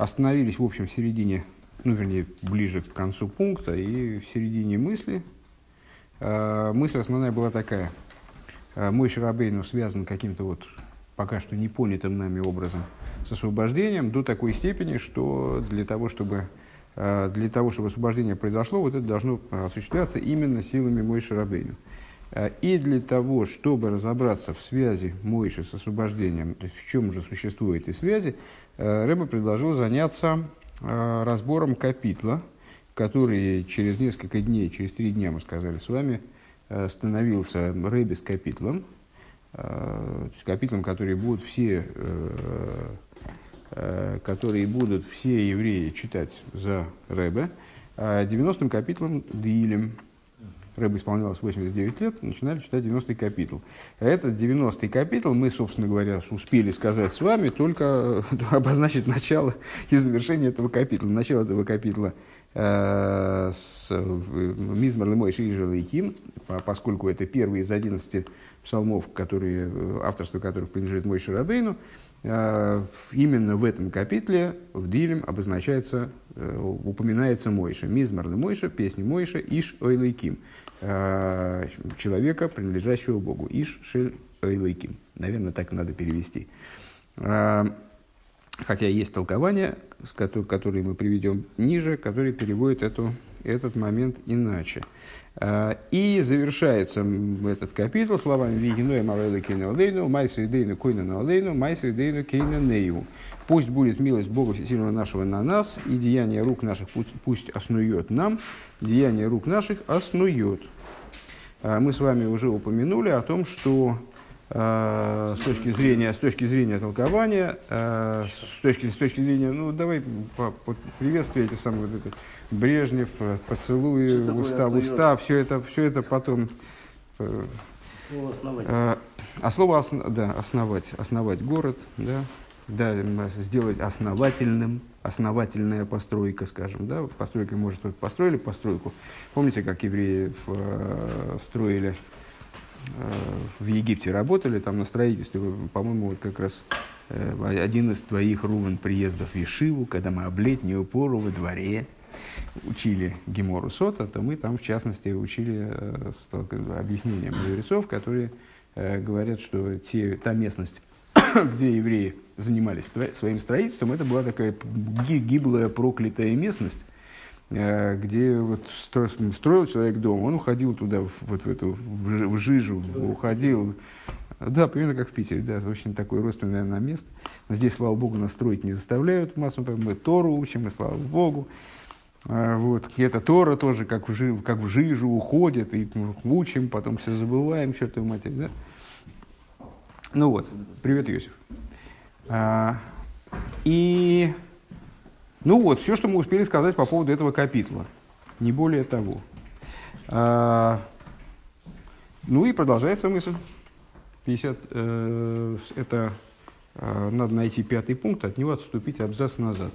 Остановились, в общем, в середине, ну, вернее, ближе к концу пункта и в середине мысли. Э, мысль основная была такая. Э, мой Шарабейну связан каким-то вот пока что непонятым нами образом с освобождением до такой степени, что для того, чтобы э, для того, чтобы освобождение произошло, вот это должно осуществляться именно силами Мой Шарабейну. Э, и для того, чтобы разобраться в связи Мойши с освобождением, в чем же существует этой связи, э, Рэба предложил заняться э, разбором капитла, который через несколько дней, через три дня, мы сказали с вами, становился Рэбе с капитлом, есть капитлом, которые будут все которые будут все евреи читать за Рэбе, а 90-м капитлом Дилем, Рэбе исполнялось 89 лет, начинали читать 90-й капитул. Этот 90-й капитул мы, собственно говоря, успели сказать с вами, только обозначить начало и завершение этого капитула. Начало этого капитула э, с Мизмар Лемой Шижелайким, поскольку это первый из 11 псалмов, которые, э, авторство которых принадлежит Мой Шарабейну, э, именно в этом капитле в Дилем обозначается, э, упоминается Мойша. Мизмар Мойша, песни Мойша, Иш Ойлайким. Э, человека, принадлежащего Богу. Иш Шель Эйлыким. Наверное, так надо перевести. Э, хотя есть толкование, которое мы приведем ниже, которое переводит эту, этот момент иначе. Э, и завершается этот капитул словами «Вигиной мавэлэ кейна алейну, майсу идейну койна алейну, майсу идейну кейна нею». Пусть будет милость Бога Всесильного нашего на нас, и деяние рук наших пусть, пусть оснует нам, деяние рук наших оснует. А, мы с вами уже упомянули о том, что э, с точки зрения, с точки зрения толкования, с, точки, с точки зрения, ну давай по, по, приветствие самые вот это, Брежнев, поцелуи, уста в уста, все это, все это потом. Э, слово основать. Э, а слово да, основать, основать город, да, да, сделать основательным, основательная постройка, скажем, да, постройка, может, только построили постройку. Помните, как евреи э, строили э, в Египте, работали там на строительстве, по-моему, вот как раз э, один из твоих, Рувен, приездов в Ешиву, когда мы об летнюю пору во дворе учили Гемору Сота, то мы там, в частности, учили э, объяснения мудрецов, которые э, говорят, что те, та местность, где евреи занимались своим строительством, это была такая гиблая, проклятая местность, э, где вот строил человек дом, он уходил туда, вот в эту, в жижу, уходил. Да, примерно как в Питере, да, очень такое родственное на место. Здесь, слава богу, нас строить не заставляют массу, мы Тору учим, и слава богу. А, вот. И эта Тора тоже как в, жи, как в жижу уходит, и учим, потом все забываем, чертову матерь, да? Ну вот, привет, Йосиф. А, и, ну вот, все, что мы успели сказать по поводу этого капитла. Не более того. А, ну и продолжается мысль. 50, э, это э, надо найти пятый пункт, от него отступить абзац назад.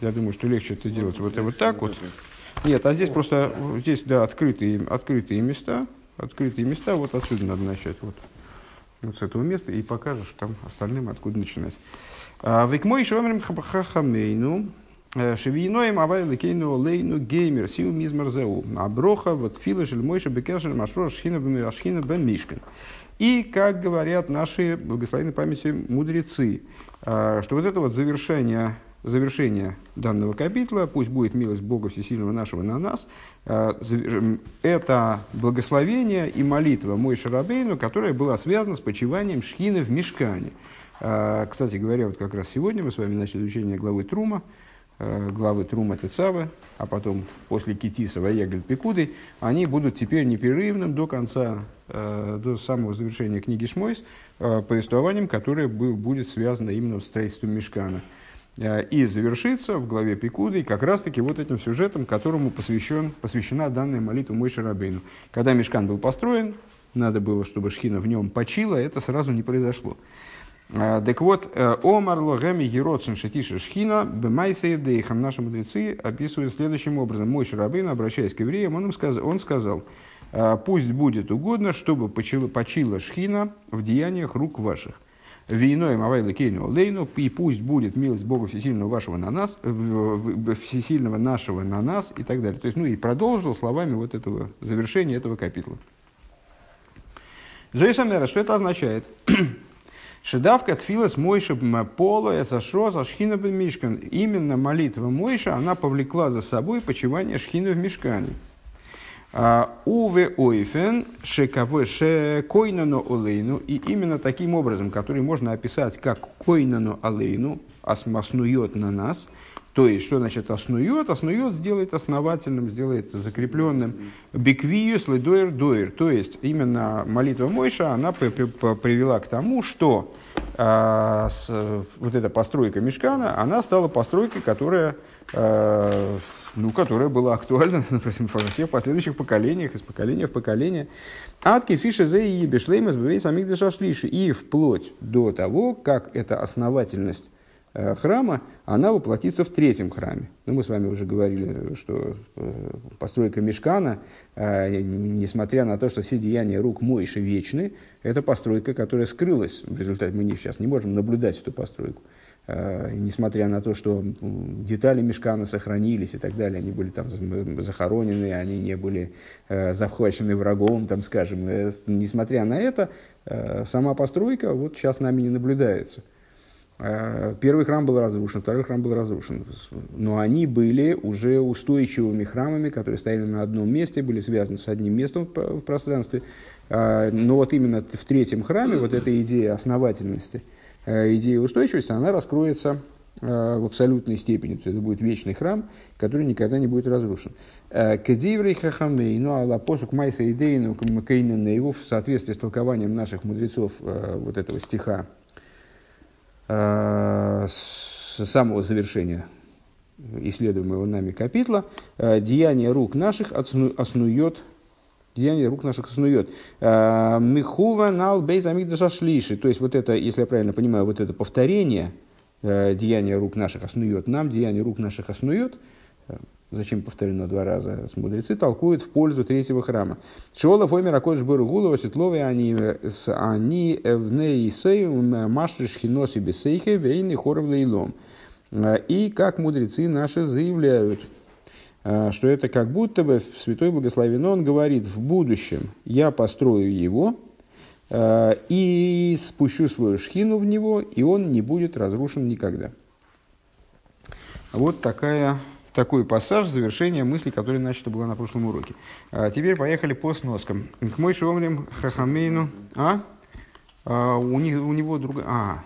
Я думаю, что легче это делать вот, вот, вот так вот. Нет, а здесь просто здесь да, открытые, открытые места. Открытые места, вот отсюда надо начать. Вот вот с этого места и покажешь там остальным, откуда начинать. А, Векмой шомерим хахамейну, э, шевиноем авай лекейну лейну геймер сил мизмарзеу. Аброха вот фила шельмойша бекешер машро шхина бен мишкан. И, как говорят наши благословенной памяти мудрецы, а, что вот это вот завершение завершение данного капитла, пусть будет милость Бога Всесильного нашего на нас, э, это благословение и молитва Мой Шарабейну, которая была связана с почиванием Шхины в Мешкане. Э, кстати говоря, вот как раз сегодня мы с вами начали изучение главы Трума, э, главы Трума Тецавы, а потом после Китиса Ваегаль Пикуды, они будут теперь непрерывным до конца, до самого завершения книги Шмойс, повествованием, которое будет связано именно с строительством Мешкана. Э, и завершится в главе Пикуды как раз-таки вот этим сюжетом, которому посвящен, посвящена данная молитва Мой Шарабейну. Когда Мешкан был построен, надо было, чтобы Шхина в нем почила, это сразу не произошло. Э, так вот, э, Омар Логеми Героцин Шетиша Шхина Бемайсе Дейхам наши мудрецы описывают следующим образом. Мой Шарабейн, обращаясь к евреям, он, им сказал, он сказал, пусть будет угодно, чтобы почила, почила Шхина в деяниях рук ваших. Виной Мавайла Кейну Лейну, и пусть будет милость Бога Всесильного вашего на нас, Всесильного нашего на нас, и так далее. То есть, ну и продолжил словами вот этого завершения этого капитла. Зоисамера, что это означает? Шедавка тфилас Мойша пола эсашо за шхина мишкан. Именно молитва Мойша, она повлекла за собой почивание шхина в мешкане. А, Уве ойфен шекаве шекойнану олейну. И именно таким образом, который можно описать как койнану олейну, основует на нас, то есть, что значит основует? Основует сделает основательным, сделает закрепленным. Биквию следуэр дуэр. То есть, именно молитва Мойша, она привела к тому, что а, с, вот эта постройка Мешкана, она стала постройкой, которая а, ну, которая была актуальна например, во всех последующих поколениях, из поколения в поколение. Атки фиши зе и бешлейма сбывей самих дешашлиши. И вплоть до того, как эта основательность э, храма, она воплотится в третьем храме. Ну, мы с вами уже говорили, что э, постройка Мешкана, э, несмотря на то, что все деяния рук Мойши вечны, это постройка, которая скрылась в результате. Мы сейчас не можем наблюдать эту постройку. Э, несмотря на то, что детали мешкана сохранились и так далее, они были там захоронены, они не были э, захвачены врагом, там, скажем, э, несмотря на это, сама постройка вот сейчас нами не наблюдается. Первый храм был разрушен, второй храм был разрушен. Но они были уже устойчивыми храмами, которые стояли на одном месте, были связаны с одним местом в пространстве. Но вот именно в третьем храме вот эта идея основательности – идея устойчивости, она раскроется э, в абсолютной степени. То есть это будет вечный храм, который никогда не будет разрушен. Э, Кедиврей хахамей, ну а посук майса идейну кейна наиву в соответствии с толкованием наших мудрецов вот этого стиха с самого завершения исследуемого нами капитла, деяние рук наших оснует деяние рук наших снует. А, Михува нал бейз амигдаша шлиши. То есть, вот это, если я правильно понимаю, вот это повторение э, деяния рук наших оснует нам, деяние рук наших оснует, э, зачем повторено два раза, мудрецы толкуют в пользу третьего храма. Шиола фоймер акодж баругулова светлове они они в нейсей машриш хиноси бесейхе вейны хоров. Э, и как мудрецы наши заявляют – что это как будто бы Святой Благословен он говорит, в будущем я построю его а, и спущу свою шхину в него, и он не будет разрушен никогда. Вот такая, такой пассаж завершения мысли, которая начата была на прошлом уроке. А теперь поехали по сноскам. К мой шомрим хахамейну. А? а у, них, у него другая... А,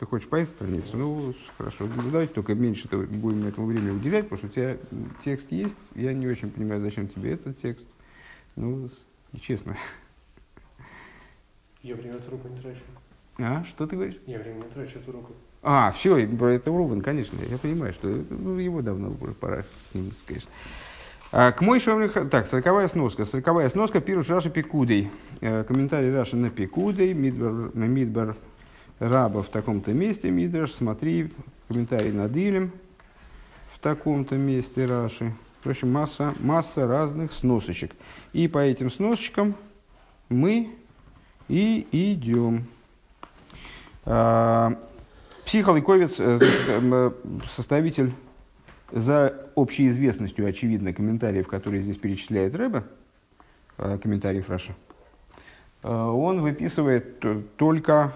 ты хочешь понять страницу? Ну, хорошо. Ну, давайте только меньше будем этому времени уделять, потому что у тебя текст есть. Я не очень понимаю, зачем тебе этот текст. Ну, честно. Я время от не трачу. А, что ты говоришь? Я время не трачу от урока. А, все, это Рубен, конечно. Я понимаю, что ну, его давно уже пора с ним, конечно. А, к мой шомлих... Так, сороковая сноска. Сороковая сноска. Пируш Раши Пикудей. Э, комментарий Раши на Пикудей. Мидбар, Мидбар раба в таком-то месте, Мидраш, смотри, комментарий над Илем в таком-то месте Раши. В общем, масса, масса разных сносочек. И по этим сносочкам мы и идем. А, психоликовец, э, э, составитель за общеизвестностью, очевидно, комментариев, которые здесь перечисляет Рэба, э, комментариев Раша, он выписывает только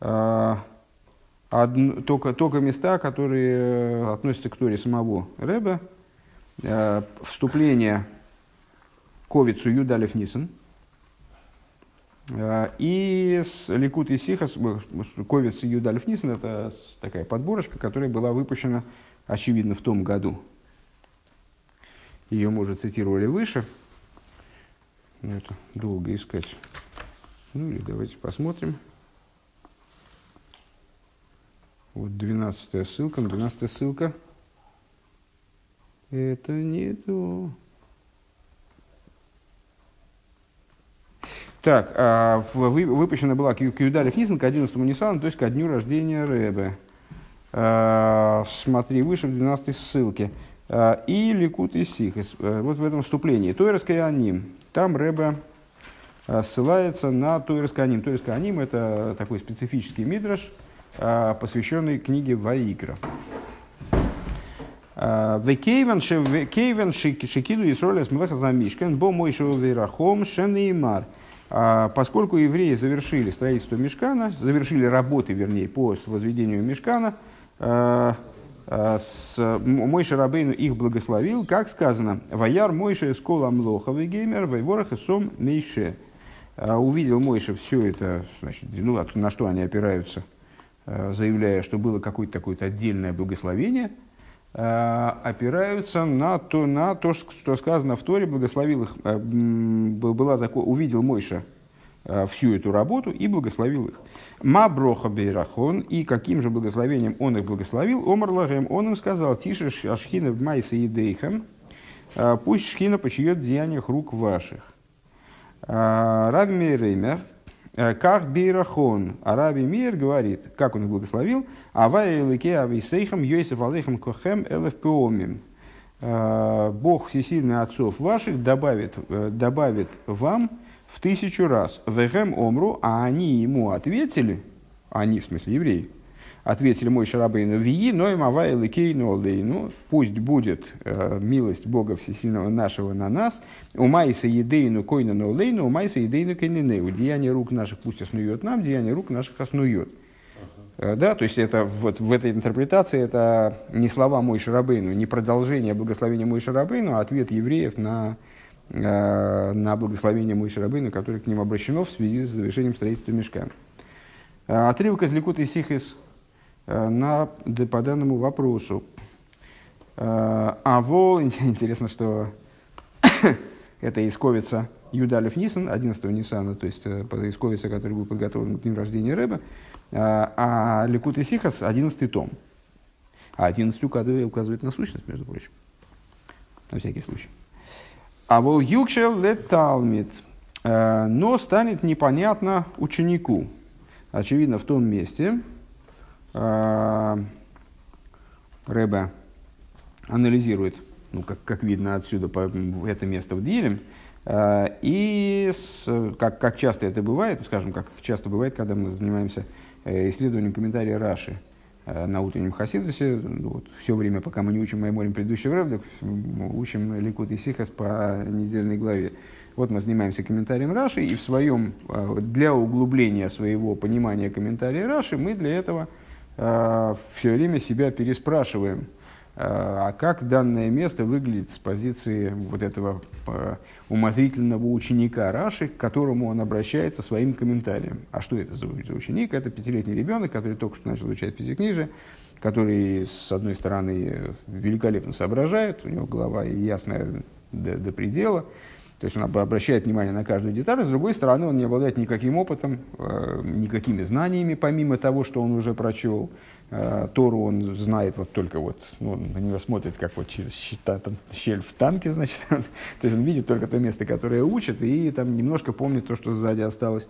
одно, только, только места, которые э, относятся к Торе самого Рэба, э, вступление к Овицу Юдалев Нисан, э, и с Ликут и Сихас, Ковец Юдалев Нисан, это такая подборочка, которая была выпущена, очевидно, в том году. Ее мы уже цитировали выше. Это долго искать. Ну или давайте посмотрим. Вот 12 ссылка, 12 ссылка. Это не то. Так, а, выпущена была Кюдалев Нисан к 11 Нисану, то есть ко дню рождения Рэбе. А, смотри, выше в 12 ссылке. А, и Ликут и Сихис. А, вот в этом вступлении. Тойрская Аним. Там Рэбе э, ссылается на Тойрсканим. Тойрсканим – это такой специфический мидраш, э, посвященный книге Ваикра. Векейвен шикиду Исроля с Мелеха бо мой шоверахом шенеймар. Поскольку евреи завершили строительство Мешкана, завершили работы, вернее, по возведению Мешкана, с мой Шарабейну их благословил, как сказано, «Ваяр Мойша скола млоховый геймер, вайворах и сом мейше». Увидел Мойша все это, значит, ну, на что они опираются, заявляя, что было какое-то такое отдельное благословение – Э, опираются на то, на то, что сказано в Торе, благословил их, э, была, увидел Мойша э, всю эту работу и благословил их. Ма броха бейрахон, и каким же благословением он их благословил, омар лагем, он им сказал, тише ашхина в майса едейхам, пусть шхина почиет в деяниях рук ваших. Раби Мейреймер, Э, как Бейрахон, Араби Мир говорит, как он их благословил, Авай Элике Ависейхам Йосиф Алейхам Кохем Элеф Пеомим. Э, Бог всесильный отцов ваших добавит, э, добавит вам в тысячу раз. Вехем Омру, а они ему ответили, они, в смысле евреи, Ответили мой Шарабейну Вии, но им авай ну пусть будет э, милость Бога Всесильного нашего на нас, у майса едейну койна нолейну, у майса едейну кенинеу, деяние рук наших пусть оснует нам, деяние рук наших оснует. Uh-huh. Да, то есть это вот в этой интерпретации это не слова мой Шарабейну, не продолжение благословения мой Шарабейну, а ответ евреев на, э, на благословение мой Шарабейну, которое к ним обращено в связи с завершением строительства мешка. Э, отрывок из Ликута и Сихис Э, на, по данному вопросу. Э, а вол, интересно, что это исковица Юдалев Нисан, 11 Нисана, то есть э, исковица, который был подготовлен к дню рождения Рэба, а Ликут и Сихас 11 том. А 11 указывает на сущность, между прочим. На всякий случай. А вол юкшел леталмит. Но станет непонятно ученику. Очевидно, в том месте, Рэбе анализирует, ну, как, как видно отсюда, по, это место в Дилем, а, и с, как, как часто это бывает, ну, скажем, как часто бывает, когда мы занимаемся э, исследованием комментария Раши э, на утреннем Хасидусе, ну, вот, все время, пока мы не учим Майморим предыдущего Рэбда, учим Ликут и Сихас по недельной главе. Вот мы занимаемся комментарием Раши, и в своем, э, для углубления своего понимания комментария Раши мы для этого все время себя переспрашиваем, э, а как данное место выглядит с позиции вот этого э, умозрительного ученика Раши, к которому он обращается своим комментарием. А что это за ученик? Это пятилетний ребенок, который только что начал изучать пятикнижие, который, с одной стороны, великолепно соображает, у него голова ясная до, до предела, то есть он обращает внимание на каждую деталь, с другой стороны, он не обладает никаким опытом, э, никакими знаниями, помимо того, что он уже прочел. Э, Тору он знает вот только вот, ну, на него смотрит, как вот через щель в танке, значит. то есть он видит только то место, которое учит, и там немножко помнит то, что сзади осталось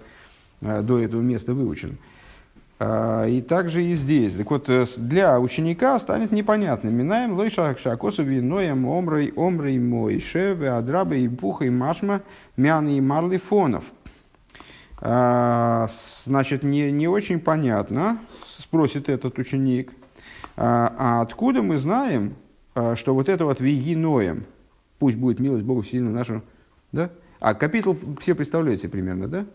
э, до этого места выученным. А, и также и здесь. Так вот, э, для ученика станет непонятным. Минаем лойша шакосу виноем омрой омрой мой шеве адрабы и пуха и машма мяны и марлифонов. А, значит, не, не очень понятно, спросит этот ученик, а, а откуда мы знаем, что вот это вот вигиноем, пусть будет милость Богу сильно нашему, да? А капитул все представляете примерно, да?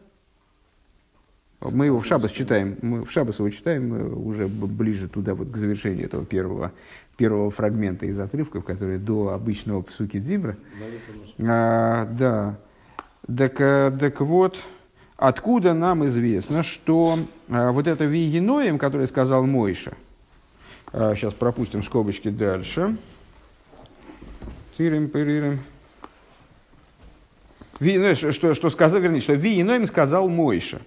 Мы его в Шабас читаем, мы в Шабас его читаем уже ближе туда, вот к завершению этого первого, первого фрагмента из отрывков, который до обычного псуки Дзимра. А, да. Так, э, так вот, откуда нам известно, что а, вот это Виеноем, которое сказал Мойша, а, сейчас пропустим скобочки дальше. Тырим, пыририм. Что, что сказал, вернее, что Виеноем сказал Мойша.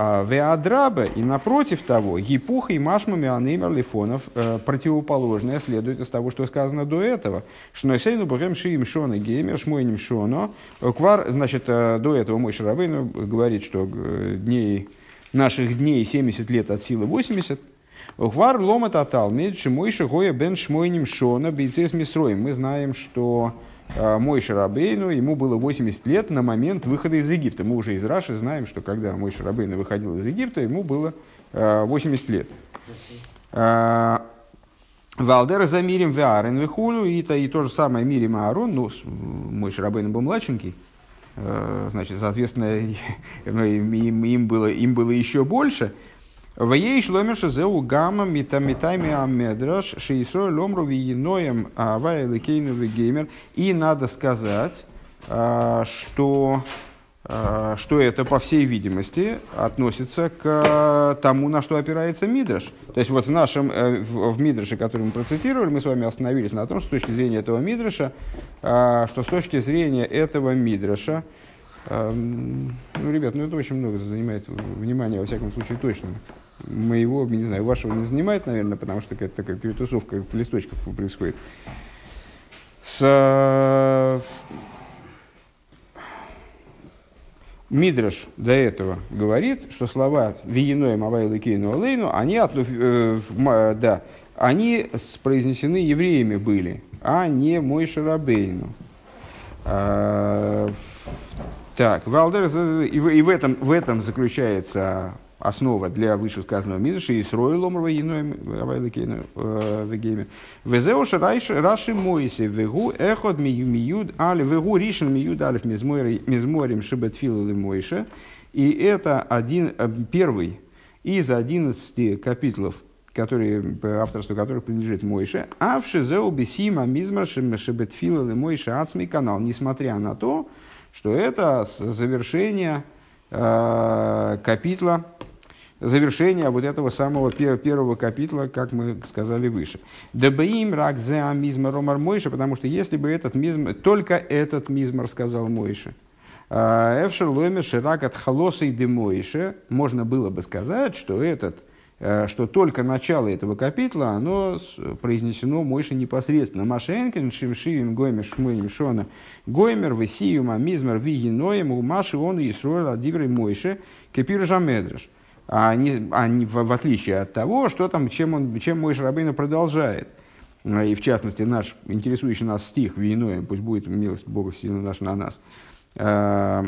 А, Веадраба, и напротив того, Епуха и Машмами Анеймер Лифонов, э, противоположное следует из того, что сказано до этого. Что Носейну Бухем Шиим Шона Геймер Шмойним Шоно. Квар, значит, э, до этого мой Шарабейн говорит, что э, дней, наших дней 70 лет от силы 80. Квар лома татал, мой Шигоя бен Шмойним Шона бейцес Мисроем. Мы знаем, что Мой Шарабейну, ему было 80 лет на момент выхода из Египта. Мы уже из Раши знаем, что когда Мой Шарабейну выходил из Египта, ему было 80 лет. Валдера за Мирим Веарен Вехулю, и, то, и то же самое Мирим Аарон, ну, мой Шарабейн был младшенький, значит, соответственно, им, им, было, им было еще больше, Ваей шломерша зеу гамма метамитами амедраш шейсо ломру виеноем авая лекейну геймер. И надо сказать, а, что, а, что это, по всей видимости, относится к тому, на что опирается Мидраш. То есть вот в нашем, э, в Мидраше, который мы процитировали, мы с вами остановились на том, что с точки зрения этого Мидраша, а, что с точки зрения этого Мидраша, ну, ребят, ну это очень много занимает внимания, во всяком случае, точно моего, не знаю, вашего не занимает, наверное, потому что какая-то такая перетусовка листочков происходит. С э, Мидраш до этого говорит, что слова «Виеной Мавай Лукейну Алейну», они, от, э, да, они произнесены евреями были, а не мой Шарабейну. А, так, Валдер, и в, и в, этом, в этом заключается основа для вышесказанного Мидраша и срой ломрва иной авайлыкейну э, вегейме. Везеуша раши мойси вегу эхот миюд али вегу ришен миюд алиф мизморим шибетфил или мойша. И это один, э, первый из одиннадцати капитлов, которые, авторство которых принадлежит Мойше, а в Шизеу Бесима Мизмар Шебетфила Мойше Ацмий канал, несмотря на то, что это завершение э, капитла завершение вот этого самого первого капитла, как мы сказали выше. Дебаим рак за мизмар ромар Мойша, потому что если бы этот мизмар, только этот мизмар сказал Мойша, Эфшер лоймер ширак от холоса и демойше, можно было бы сказать, что этот э, что только начало этого капитла, оно произнесено Мойше непосредственно. Машенкин, Шимшивим, Гоймер, Шмуим, Шона, Гоймер, Весиюма, Мизмар, Вигиноем, Умаши, он и Исруэл, Адиврей Мойше, Кепир Жамедраш а а не, в, в отличие от того, что там, чем, он, чем мой Шарабейна продолжает. А, и в частности, наш интересующий нас стих «Виноем, пусть будет милость Бога сильно наш на нас», а,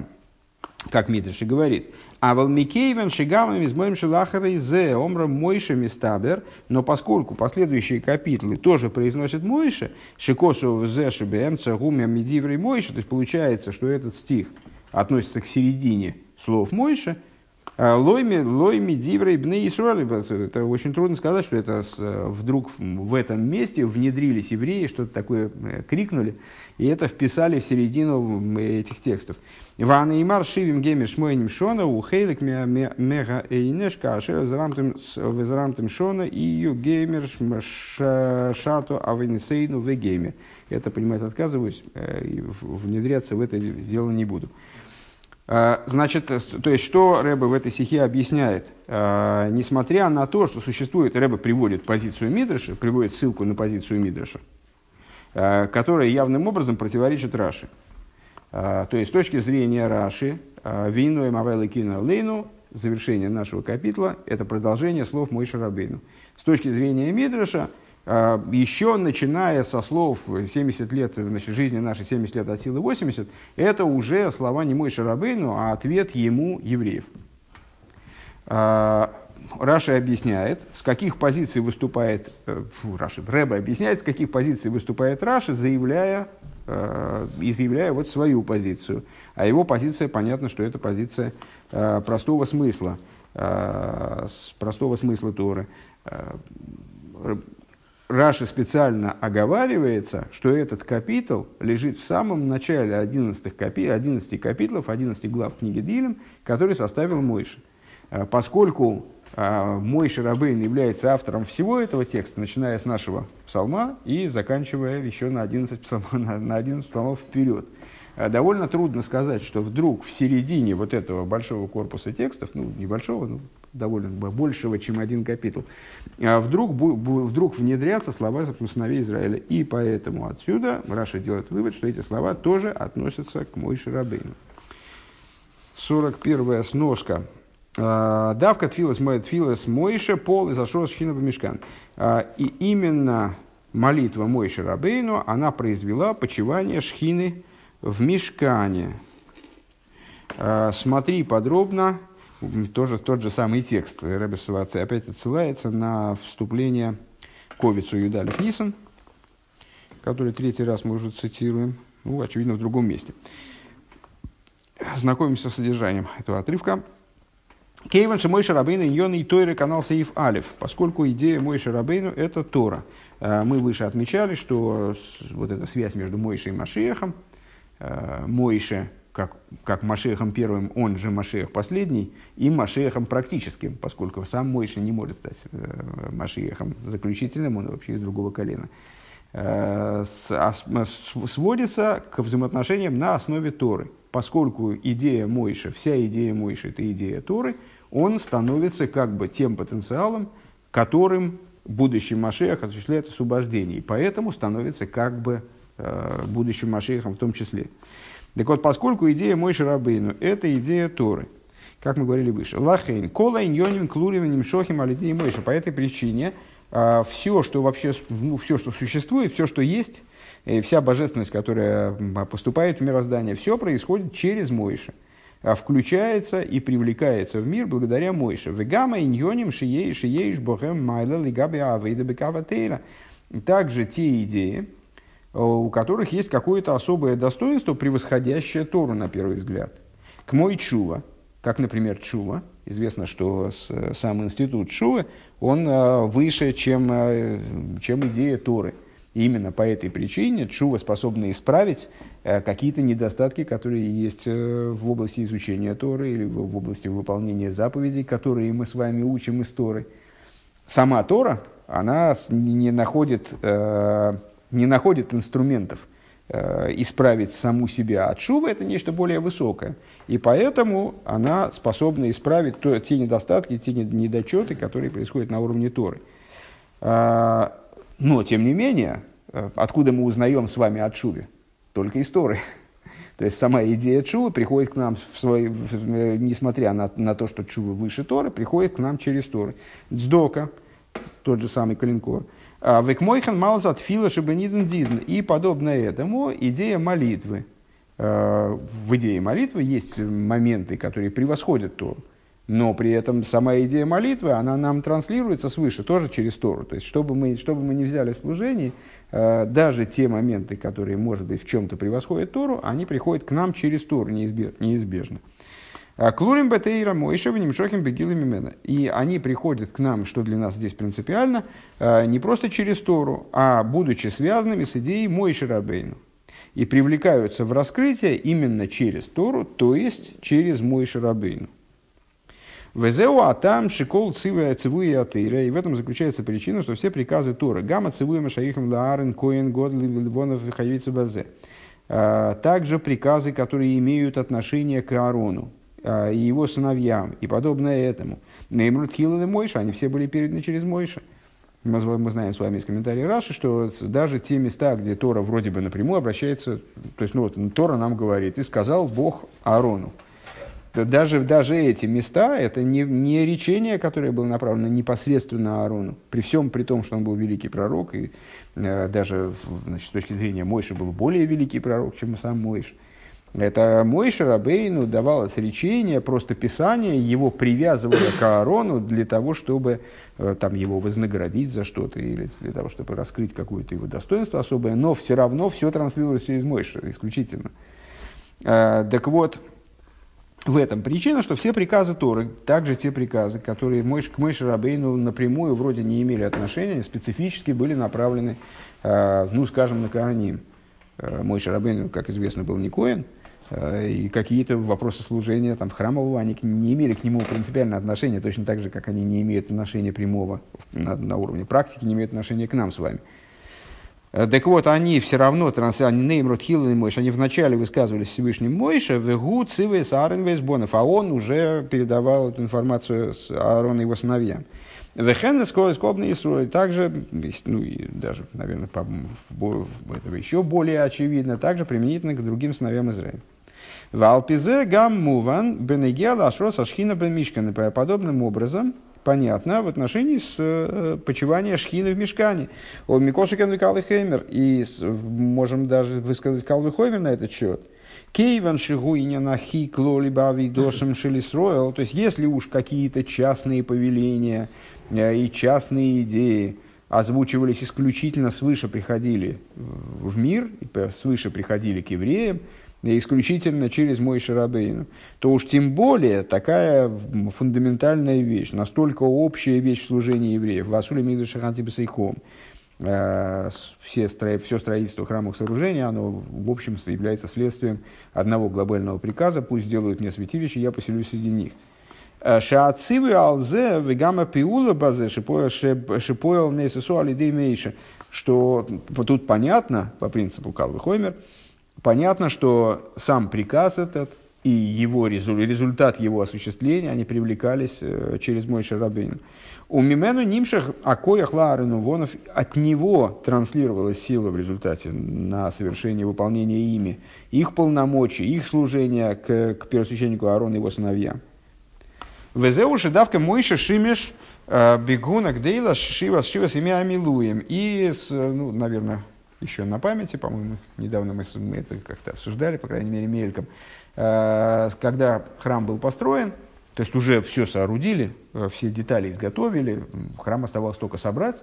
как Митриш говорит. А волмикейвен шигамами с моим шелахарой зе омра мойше мистабер, но поскольку последующие капитлы тоже произносят мойше, шикосу зе шибем цагумя медиврей мойше, то есть получается, что этот стих относится к середине слов мойше – лойми, лойми, диврей, бны Исруэль. Это очень трудно сказать, что это вдруг в этом месте внедрились евреи, что-то такое э, крикнули, и это вписали в середину этих текстов. Ван Имар Шивим Гемер Шмойним Шона, у Хейлек Мега Эйнешка, Ашер Везрамтем Шона, и Ю Геймер Шато Авенесейну Вегеймер. Это, понимаете, отказываюсь, э, внедряться в это дело не буду. А, значит, то есть, что Рэбе в этой стихе объясняет? А, несмотря на то, что существует, Рэбе приводит позицию Мидраша, приводит ссылку на позицию Мидраша, а, которая явным образом противоречит Раши. То есть, с точки зрения Раши, ויהי נועם אלוקינו עלינו, завершение нашего капитла, это продолжение слов Моше Рабейну. С точки зрения Мидраша, еще начиная со слов 70 лет значит, жизни нашей, 70 лет от силы 80, это уже слова не Моше Рабейну, а ответ ему евреев. А, Раши объясняет, с каких позиций выступает, э, фу, Раши, Ребе объясняет, с каких позиций выступает Раши, заявляя, э, изъявляя вот свою позицию. А его позиция, понятно, что это позиция э, простого смысла, простого смысла Торы Раши специально оговаривается, что этот капитал лежит в самом начале 11, капи, 11 капитлов, 11 глав книги Дилем, который составил Мойши. А, поскольку а, Мойши Рабейн является автором всего этого текста, начиная с нашего псалма и заканчивая еще на 11 псалмов, на 11 псалмов вперед. А, довольно трудно сказать, что вдруг в середине вот этого большого корпуса текстов, ну, небольшого, ну, довольно большего, чем один капитул, а вдруг, вдруг внедрятся слова сыновей Израиля. И поэтому отсюда Раша делает вывод, что эти слова тоже относятся к Мойше Рабейну. 41 сноска. А, Давка тфилас моет тфилас Мойше, пол и зашел с хина мешкан. А, и именно молитва Мойши Рабейну, она произвела почивание Шхины в Мешкане. Смотри подробно, тоже тот же самый текст. Рэбе опять отсылается на вступление Ковицу Юдалев Нисан, который третий раз мы уже цитируем, ну, очевидно, в другом месте. Знакомимся с содержанием этого отрывка. Кейван мой Шарабейн Иньон и Тойры канал Саиф Алиф, поскольку идея мой Шарабейну – это Тора. Э, мы выше отмечали, что вот эта связь между Мойшей и Машехом, э, Мойше как, как Машехом первым, он же Машех последний, и Машехом практическим, поскольку сам Мойша не может стать э, Машехом заключительным, он вообще из другого колена, э, сводится к взаимоотношениям на основе Торы. Поскольку идея Мойша, вся идея Мойша – это идея Торы, он становится как бы тем потенциалом, которым будущий Машех осуществляет освобождение. И поэтому становится как бы э, будущим Машехом в том числе. Так вот, поскольку идея мой Шарабейну – это идея Торы, как мы говорили выше, лахейн, кола иньоним клуриваним шохим алидей мойша. По этой причине а, все, что вообще, ну, все, что существует, все, что есть, и вся божественность, которая поступает в мироздание, все происходит через Мойша, включается и привлекается в мир благодаря Мойше. Вегама иньоним шией шиеиш бохем майла лигаби авейда бекава Также те идеи, Э, у которых есть какое-то особое достоинство, превосходящее Тору на первый взгляд. К мой чува, как, например, чува, известно, что сам институт чува, он э, выше, чем, э, чем идея Торы. И именно по этой причине чува способна исправить какие-то недостатки, которые есть в области изучения Торы или в области выполнения заповедей, которые мы с вами учим из Торы. Сама Тора, она не находит не находит инструментов э, исправить саму себя от шува, это нечто более высокое. И поэтому она способна исправить то, те недостатки, те недочеты, которые происходят на уровне Торы. А, но, тем не менее, э, откуда мы узнаем с вами от шуве? Только из Торы. То есть сама идея Чува приходит к нам, в свой, несмотря на, на то, что Чува выше Торы, приходит к нам через Торы. Дздока, тот же самый Калинкор – Векмойхан малзат фила шибаниден дидн. И подобно этому идея молитвы. А, в идее молитвы есть моменты, которые превосходят Тору. Но при этом сама идея молитвы, она нам транслируется свыше, тоже через Тору. То есть, чтобы мы, чтобы мы не взяли служение, а, даже те моменты, которые, может быть, в чем-то превосходят Тору, они приходят к нам через Тору неизбежно. Клурим Бетейра Мойша Внимшохим Бегилы Мимена. И они приходят к нам, что для нас здесь принципиально, а, не просто через Тору, а будучи связанными с идеей Мойши Рабейну. И привлекаются в раскрытие именно через Тору, то есть через Мойши Рабейну. Везеу атам шикол цивуи атыра. И в этом заключается причина, что все приказы Торы. Гамма цивуя машаихам лаарен коин год ливонов и базе. А, также приказы, которые имеют отношение к Аарону, и его сыновьям, и подобное этому. Неймрут Хилан и Мойша, они все были переданы через Мойша. Мы, знаем с вами из комментариев Раши, что даже те места, где Тора вроде бы напрямую обращается, то есть ну, вот, Тора нам говорит, и сказал Бог Аарону. Даже, даже эти места, это не, не речение, которое было направлено непосредственно Аарону, при всем при том, что он был великий пророк, и э, даже значит, с точки зрения Мойши был более великий пророк, чем сам Мойш. Это мой Шарабейну давалось речение, просто писание, его привязывало к Аарону для того, чтобы э, там, его вознаградить за что-то или для того, чтобы раскрыть какое-то его достоинство особое, но все равно все транслируется через Мойша исключительно. Э, так вот, в этом причина, что все приказы Торы, также те приказы, которые Мойш, к Мойше Рабейну напрямую вроде не имели отношения, специфически были направлены, э, ну, скажем, на Кааним. Мой Шарабейн, как известно, был не Коин, и какие-то вопросы служения там, храмового, они не имели к нему принципиального отношения, точно так же, как они не имеют отношения прямого на, на уровне практики, не имеют отношения к нам с вами. Э, так вот, они все равно, они Неймрут Хилл и Мойш, они вначале высказывались Всевышним Мойша, Вегу, Цивы, Саарен, Вейсбонов, а он уже передавал эту информацию с Аарону и его сыновьям. Вехен скобный Исруэль. Также, ну и даже, наверное, по, это еще более очевидно, также применительно к другим сыновьям Израиля. В Алпизе гам муван бенегел ашрос ашхина бен Подобным образом, понятно в отношении с э, почивания шхины в мешкане. О Микошикен Калвы Хеймер. И можем даже высказать Калвы Хоймер на этот счет. Кейван шигуиня на хи клоли бави дошем шелисроил. То есть, если уж какие-то частные повеления э, и частные идеи озвучивались исключительно свыше приходили в мир, свыше приходили к евреям, исключительно через мой Шарабейну, то уж тем более такая фундаментальная вещь, настолько общая вещь в служении евреев, Васули Мигду Шаханти Бесайхом, э, все, все строительство храмовых сооружений, оно, в общем, является следствием одного глобального приказа, пусть сделают мне святилище, я поселюсь среди них. Э, Шаацивы алзе вегама пиула базе шипоэл нейсусу алидей мейша. Что тут понятно, по принципу Калвы Хоймер, понятно, что сам приказ этот и его результат его осуществления, они привлекались э, через мой Шарабейн. У Мимену Нимшах Акоях Лаарину Вонов от него транслировалась сила в результате на совершение выполнения ими их полномочий, их служения к, к первосвященнику Аарону и его сыновьям. Везеуши давка мойша шимеш э, бегуна гдейла шива шива с имя Амилуем. И, с, ну, наверное, еще на памяти, по-моему, недавно мы, это как-то обсуждали, по крайней мере, мельком, э, когда храм был построен, то есть уже все соорудили, э, все детали изготовили, храм оставалось только собрать,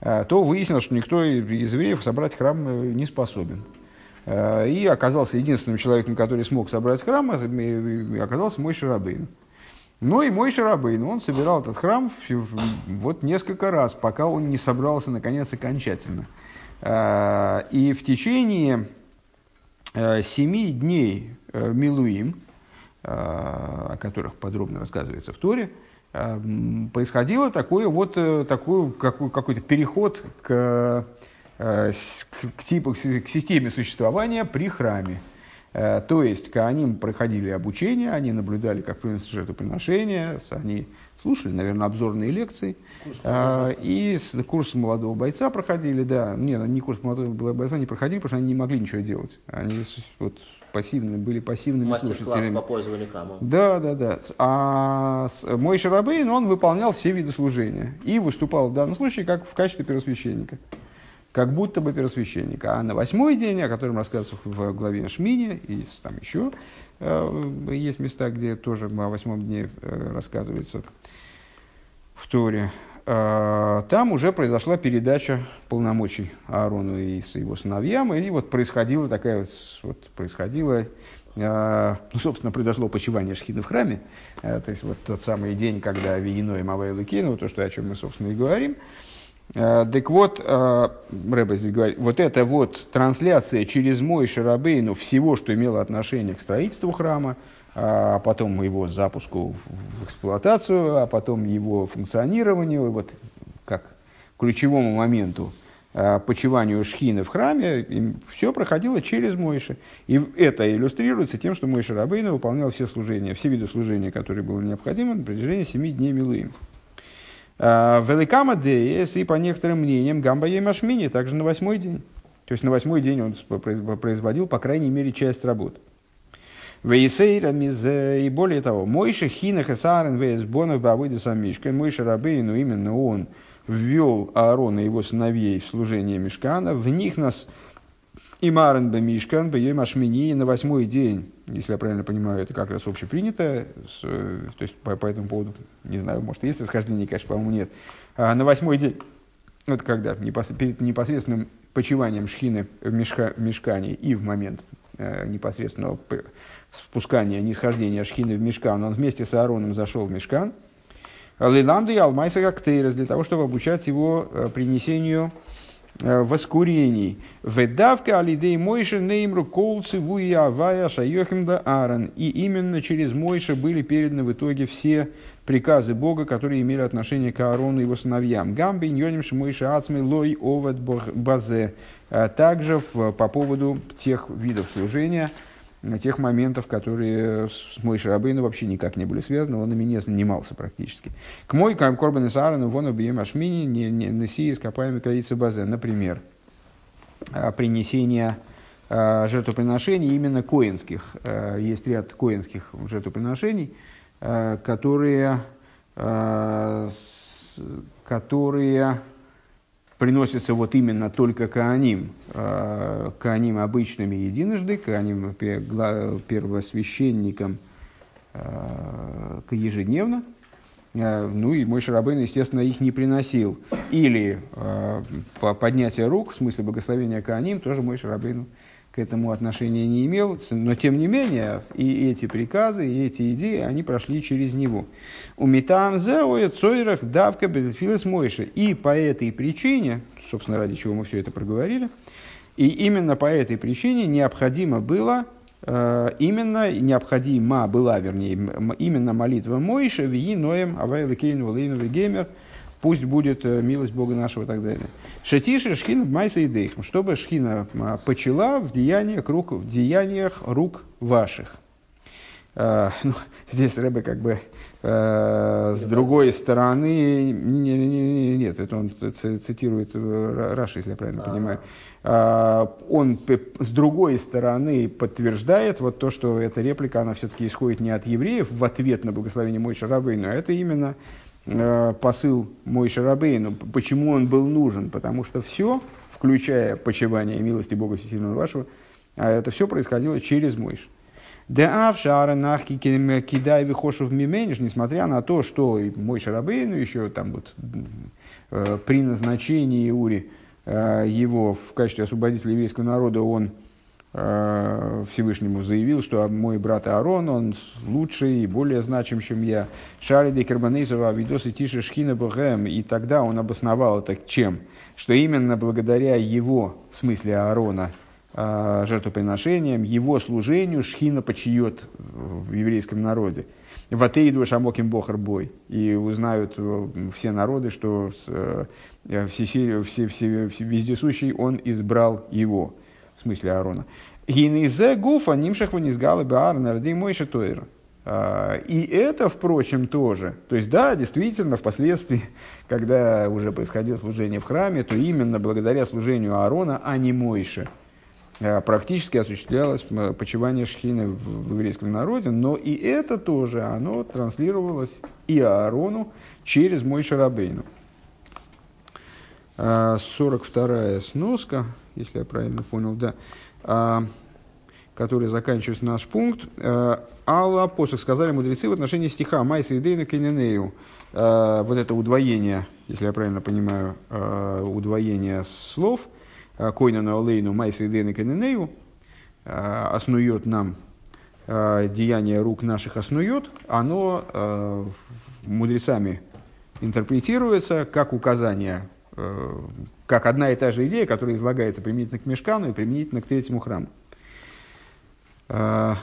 э, то выяснилось, что никто из евреев собрать храм не способен. И оказался единственным человеком, который смог собрать храм, оказался мой Шарабейн. Ну и мой Шарабейн, он собирал этот храм вот несколько раз, пока он не собрался, наконец, окончательно. Э, и в течение э, семи дней э, Милуим, о которых подробно рассказывается в Торе, происходило такое вот, такой, какой-то переход к, к, типу, к системе существования при храме. То есть, они проходили обучение, они наблюдали, как приносят жертвоприношения, они слушали, наверное, обзорные лекции. А, и с, курс молодого бойца проходили, да. Не, не курс молодого бойца не проходили, потому что они не могли ничего делать. Они вот пассивны, были пассивными слушателями. по пользованию камом. Да, да, да. А мой Шарабейн, он выполнял все виды служения. И выступал в данном случае как в качестве первосвященника. Как будто бы первосвященника. А на восьмой день, о котором рассказывается в главе Шмине, и там еще есть места, где тоже о восьмом дне э, рассказывается в Торе, э, там уже произошла передача полномочий Аарону и его сыновьям, и вот происходила такая вот, вот происходила, э, ну, собственно, произошло почивание Шхида в храме, то есть вот тот самый день, когда Виено и Мавайл и Кейну, то, что, о чем мы, собственно, и говорим, так вот, Рэба здесь говорит, вот эта вот трансляция через мой Шарабейну всего, что имело отношение к строительству храма, а потом его запуску в эксплуатацию, а потом его функционированию, вот как ключевому моменту а, почиванию шхины в храме, все проходило через Мойши. И это иллюстрируется тем, что Мойши Рабейна выполнял все служения, все виды служения, которые были необходимы на протяжении семи дней Милуим. А, Великама Деес и по некоторым мнениям Гамба Емашмини также на восьмой день. То есть на восьмой день он производил, по крайней мере, часть работы. Вейсейра и более того, Мойша Хинах и Сарен Вейсбонов Бавыда Самишка, Мойша Рабейну, именно он ввел Аарона и его сыновей в служение Мешкана, в них нас и Марен Бамишкан, Бейем Ашмини, на восьмой день, если я правильно понимаю, это как раз общепринято, с, то есть по, по этому поводу, не знаю, может, есть расхождение, конечно, по-моему, нет. А на восьмой день, вот когда, перед непосредственным почиванием шхины в, мешка, в мешкане и в момент э, непосредственного спускания, нисхождения Шхины в Мешкан, он вместе с Аароном зашел в Мешкан. Лиланда и Алмайса Гактейрес, для того, чтобы обучать его э, принесению э, воскурений. Ведавка алидей Мойши неймру колцы вуя авая шайохимда Аарон. И именно через Мойша были переданы в итоге все приказы Бога, которые имели отношение к Аарону и его сыновьям. Гамби ньоним шмойши ацмей лой овет базе. Э, также по поводу тех видов служения, тех моментов, которые с мой Шарабейну вообще никак не были связаны, он ими не занимался практически. К мой Корбан и Саарану вон объем Ашмини не неси ископаемый корицы базе. Например, а, принесение а, жертвоприношений именно коинских. Есть ряд коинских жертвоприношений, которые э, которые приносятся вот именно только Кааним, э, Кааним обычными единожды, Кааним первосвященникам э, ежедневно, э, ну и мой Шарабейн, естественно, их не приносил. Или по поднятие рук, в смысле благословения Кааним, тоже мой Шарабейн к этому отношения не имел, но тем не менее и эти приказы, и эти идеи, они прошли через него. У метам цойрах давка бедфилес мойши. И по этой причине, собственно, ради чего мы все это проговорили, и именно по этой причине необходимо было, э, именно необходима была, вернее, именно молитва Мойша, Вии, Ноем, Авайла Кейну, Лейну, Геймер – пусть будет э, милость Бога нашего и так далее. Шатиши шхина майса и дейхм, чтобы шхина а, почела в деяниях рук, в деяниях рук ваших. А, ну, здесь Рэбе как бы а, с другой стороны, не, не, не, нет, это он цитирует э, Раши, если я правильно а. понимаю. А, он с другой стороны подтверждает вот то, что эта реплика, она все-таки исходит не от евреев в ответ на благословение Мойша Рабейну, а это именно Э, посыл мой Шарабейну, почему он был нужен? Потому что все, включая почивание милости Бога Всесильного вашего, а это все происходило через Мойш. Да авшара нахки кидай вихошев мимениш, несмотря на то, что мой Шарабейну еще там вот э, при назначении Ури э, его в качестве освободителя еврейского народа он Э, Всевышнему заявил, что мой брат Аарон, он лучший и более значим, чем я. Шариды Карбанейзова, Видосы Тише Шхина Богем. И тогда он обосновал это чем? Что именно благодаря его, в смысле Аарона, э, жертвоприношениям, его служению Шхина почиет в еврейском народе. Ватейду Шамоким Бохар Бой. И узнают э, все народы, что все, все, все, все, вездесущий он избрал его в смысле Аарона. Гинезе гуфа нимшах ванизгалы баарнер дей мойша тойра. И это, впрочем, тоже. То есть, да, действительно, впоследствии, когда уже происходило служение в храме, то именно благодаря служению Аарона, а не Мойше, а, практически осуществлялось почивание Шхины в еврейском народе, но и это тоже, оно транслировалось и Аарону через Мойше Рабейну. 42-я а, сноска если я правильно понял, да, а, который заканчивается наш пункт. А, Алла посох сказали мудрецы в отношении стиха Майса и Дейна Кененею. Вот это удвоение, если я правильно понимаю, удвоение слов а, Койна Олейну Майса и Дейна Кененею основет нам деяние рук наших основет, оно мудрецами интерпретируется как указание как одна и та же идея, которая излагается применительно к Мешкану и применительно к третьему храму. Э,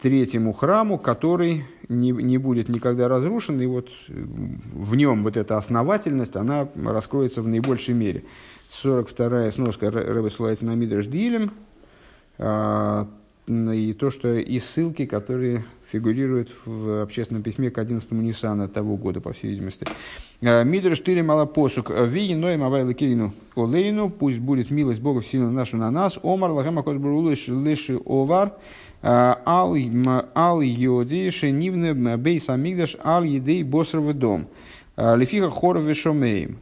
третьему храму, который не, не будет никогда разрушен, и вот в нем вот эта основательность, она раскроется в наибольшей мере. 42-я сноска Рэбе ссылается на Мидраш Дилем, э, и то, что и ссылки, которые фигурируют в общественном письме к 11 Нисана того года, по всей видимости. Э, Мидр штыри мала посук. Ви ноем авай лекейну олейну. Пусть будет милость Бога всего нашу на нас. Омар лахем акос брулыш лиши овар. Э, ал ал йоди шенивне бейс амигдаш ал едей босровый дом. Э, Лефиха хоров вешомеем.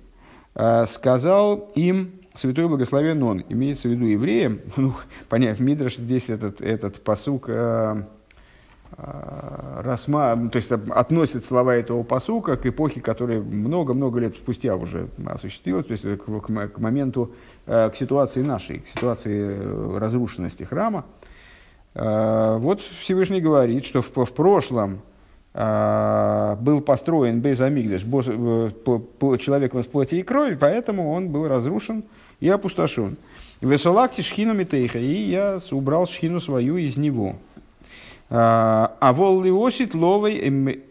Сказал им святой благословен он, имеется в виду евреям, ну, понятно, Мидраш здесь этот, этот посук Э, расма, то есть относит слова этого посука к эпохе, которая много-много лет спустя уже осуществилась, то есть к, к, к моменту, э, к ситуации нашей, к ситуации э, разрушенности храма. Вот Всевышний говорит, что в, в прошлом был построен Безамигдаш, человеком из плоти и крови, поэтому он был разрушен и опустошен. Весолакти шхину митейха, и я убрал шхину свою из него. А вол лиосит ловой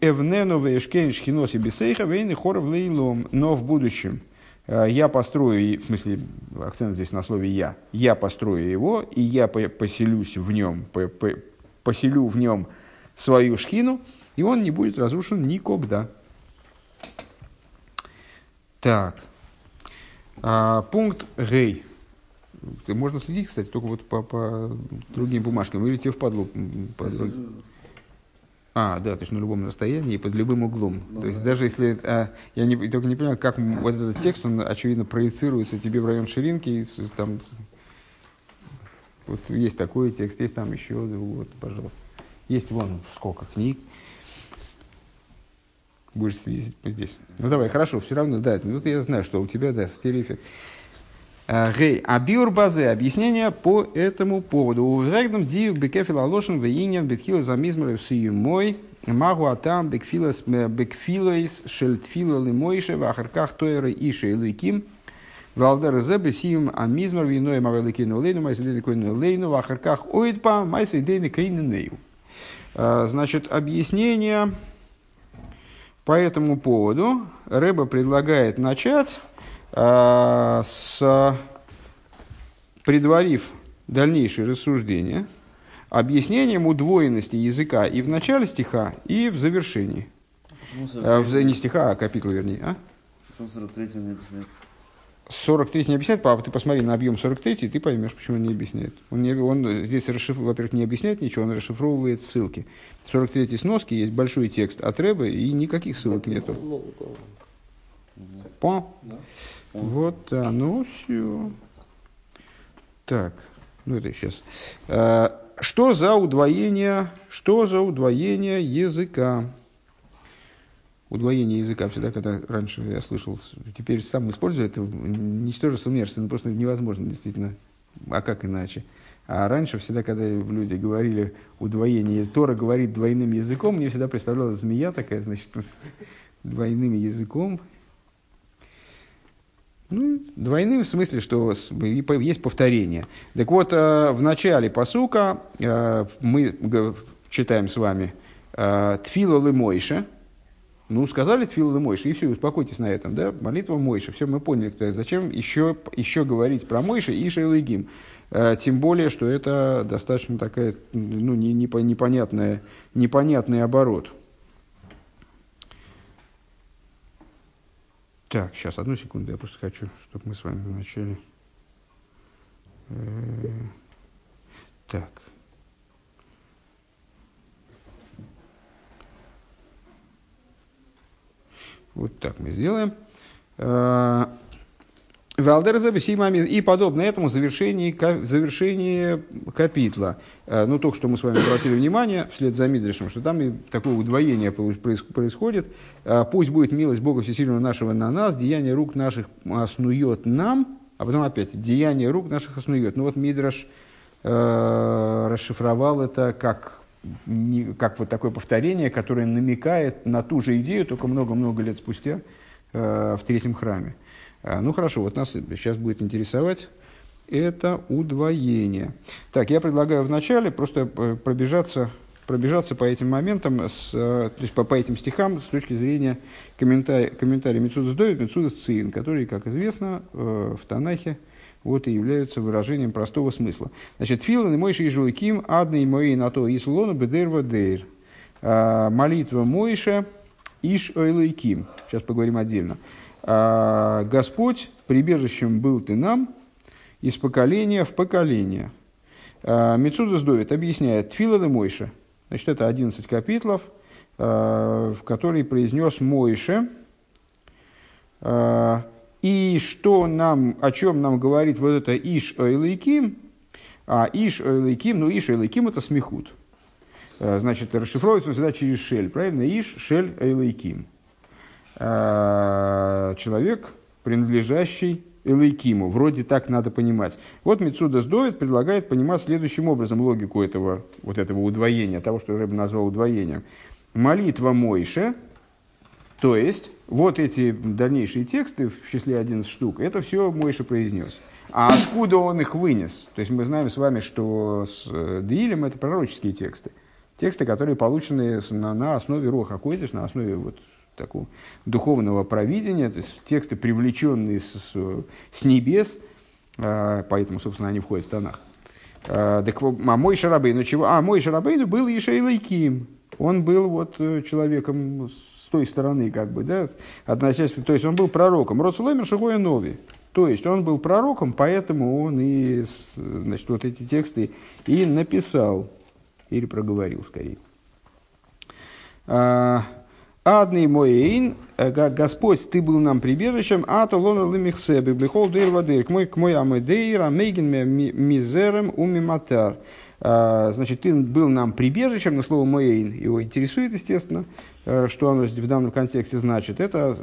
эвнену вешкен шхиноси бисейха вейны хоров лейлом. Но в будущем а, я построю, в смысле, акцент здесь на слове «я», я построю его, и я поселюсь в нем, поселю в нем свою шхину, и он не будет разрушен никогда. Так. А, пункт Гей. Можно следить, кстати, только вот по, по другим бумажкам. Вы видите в падлу. По... А, да, то есть на любом расстоянии и под любым углом. Ну, то есть да. даже если... а, я не, только не понимаю, как вот этот текст, он, очевидно, проецируется тебе в район ширинки. и там, вот есть такой текст, есть там еще, вот, пожалуйста. Есть вон сколько книг. Будешь сидеть здесь. Ну давай, хорошо, все равно, да. Ну вот я знаю, что у тебя, да, стереоэффект. Гей, а биурбазе, объяснение по этому поводу. У Врегдам диюк бекефил алошен вейнен бетхил замизмер в мой магу атам бекфилас бекфилайс шельтфила лимойше вахарках тойра ише и луиким Валдер зе бесиюм амизмер виной мавеликину лейну майсидейну лейну вахарках ойдпа майсидейну кейненею. А, Значит, объяснение по этому поводу Рэба предлагает начать с, предварив дальнейшие рассуждения, объяснением удвоенности языка и в начале стиха, и в завершении. А, в, 43 не стиха, а капитла, вернее. А? Почему 43 не объясняет? 43 не объясняет, папа, ты посмотри на объем 43, и ты поймешь, почему он не объясняет. Он, не, он здесь, расшиф... во-первых, не объясняет ничего, он расшифровывает ссылки. В 43 сноске есть большой текст от Рэбы, и никаких ссылок нету. По? Вот, да, ну все. Так, ну это сейчас. Что за удвоение, что за удвоение языка? Удвоение языка всегда, когда раньше я слышал, теперь сам использую это, ничтоже сумнешься, ну просто невозможно действительно. А как иначе? А раньше всегда, когда люди говорили удвоение, Тора говорит двойным языком, мне всегда представлялась змея такая, значит, двойным языком. Ну, двойным в смысле, что есть повторение. Так вот, э, в начале посука э, мы читаем с вами э, Тфила Мойша. Ну, сказали Тфила Мойша, и все, успокойтесь на этом, да? Молитва Мойша. Все, мы поняли, кто это. Зачем еще, еще говорить про Мойша и Шейлыгим? Тем более, что это достаточно такая, ну, не, непо- непонятная, непонятный оборот. Так, сейчас, одну секунду, я просто хочу, чтобы мы с вами начали. Э, Так. Вот так мы сделаем. И подобно этому ка- завершение капитла. Э, Ну, только что мы с вами обратили внимание, вслед за Мидришем, что там и такое удвоение происходит. Э, Пусть будет милость Бога Всесильного нашего на нас, деяние рук наших оснует нам, а потом опять, деяние рук наших оснует. Ну вот Мидраш э, расшифровал это как, не- как вот такое повторение, которое намекает на ту же идею, только много-много лет спустя э, в третьем храме. А, Ну хорошо, вот нас сейчас будет интересовать это удвоение. Так, я предлагаю вначале просто э, пробежаться, пробежаться по этим моментам, с, э, то есть по, по этим стихам с точки зрения комментария, комментария Мецудас Довид, Мецудас Циин, которые, как известно, э, в Танахе вот и являются выражением простого смысла. Значит, Филан и Мойши и Жуликим, Адна и Мои на то Ислона Бедерва Дейр. А, Молитва Мойша Иш Ойлайким. Сейчас поговорим отдельно. А, Господь, прибежищем был ты нам из поколения в поколение. А, Мецудас Довид объясняет Тфила де Мойша. Значит, это 11 капитлов, а, в которые произнес Мойше. И что нам, о чем нам говорит вот это Иш Ойлайким? А Иш Ойлайким, ну Иш Ойлайким это смехут. Значит, расшифровывается всегда через Шель, правильно? Иш Шель Ойлайким. А, Человек, принадлежащий Элейкиму. Вроде так надо понимать. Вот Мецудас Довид предлагает понимать следующим образом логику этого, вот этого удвоения, того, что Рэб назвал удвоением. Молитва Мойше, то есть, вот эти дальнейшие тексты, в числе 11 штук, это все Мойша произнес. А откуда он их вынес? То есть, мы знаем с вами, что с э, Деилем это пророческие тексты. Тексты, которые получены на, на основе Роха Койдыш, на основе вот такого духовного провидения, то есть тексты, привлеченные с, с, небес, а, поэтому, собственно, они входят в тонах. А, так, а мой Шарабейну чего? А мой Шарабейну был Ишейлайким. Он был вот э, человеком с той стороны, как бы, да, относящийся, то есть он был пророком. Роцулемер Шигоя Нови. То есть он был пророком, поэтому он и, значит, вот эти тексты и написал, или проговорил скорее. Адный моейн, э, Господь, ты был нам прибежищем, а то лонер лимихсебе, блихол дыр вадыр, к мой, к мой амедейр, амейген мизерем умиматар. А, значит, ты был нам прибежищем, на слово моейн его интересует, естественно, э, что оно в данном контексте значит. Это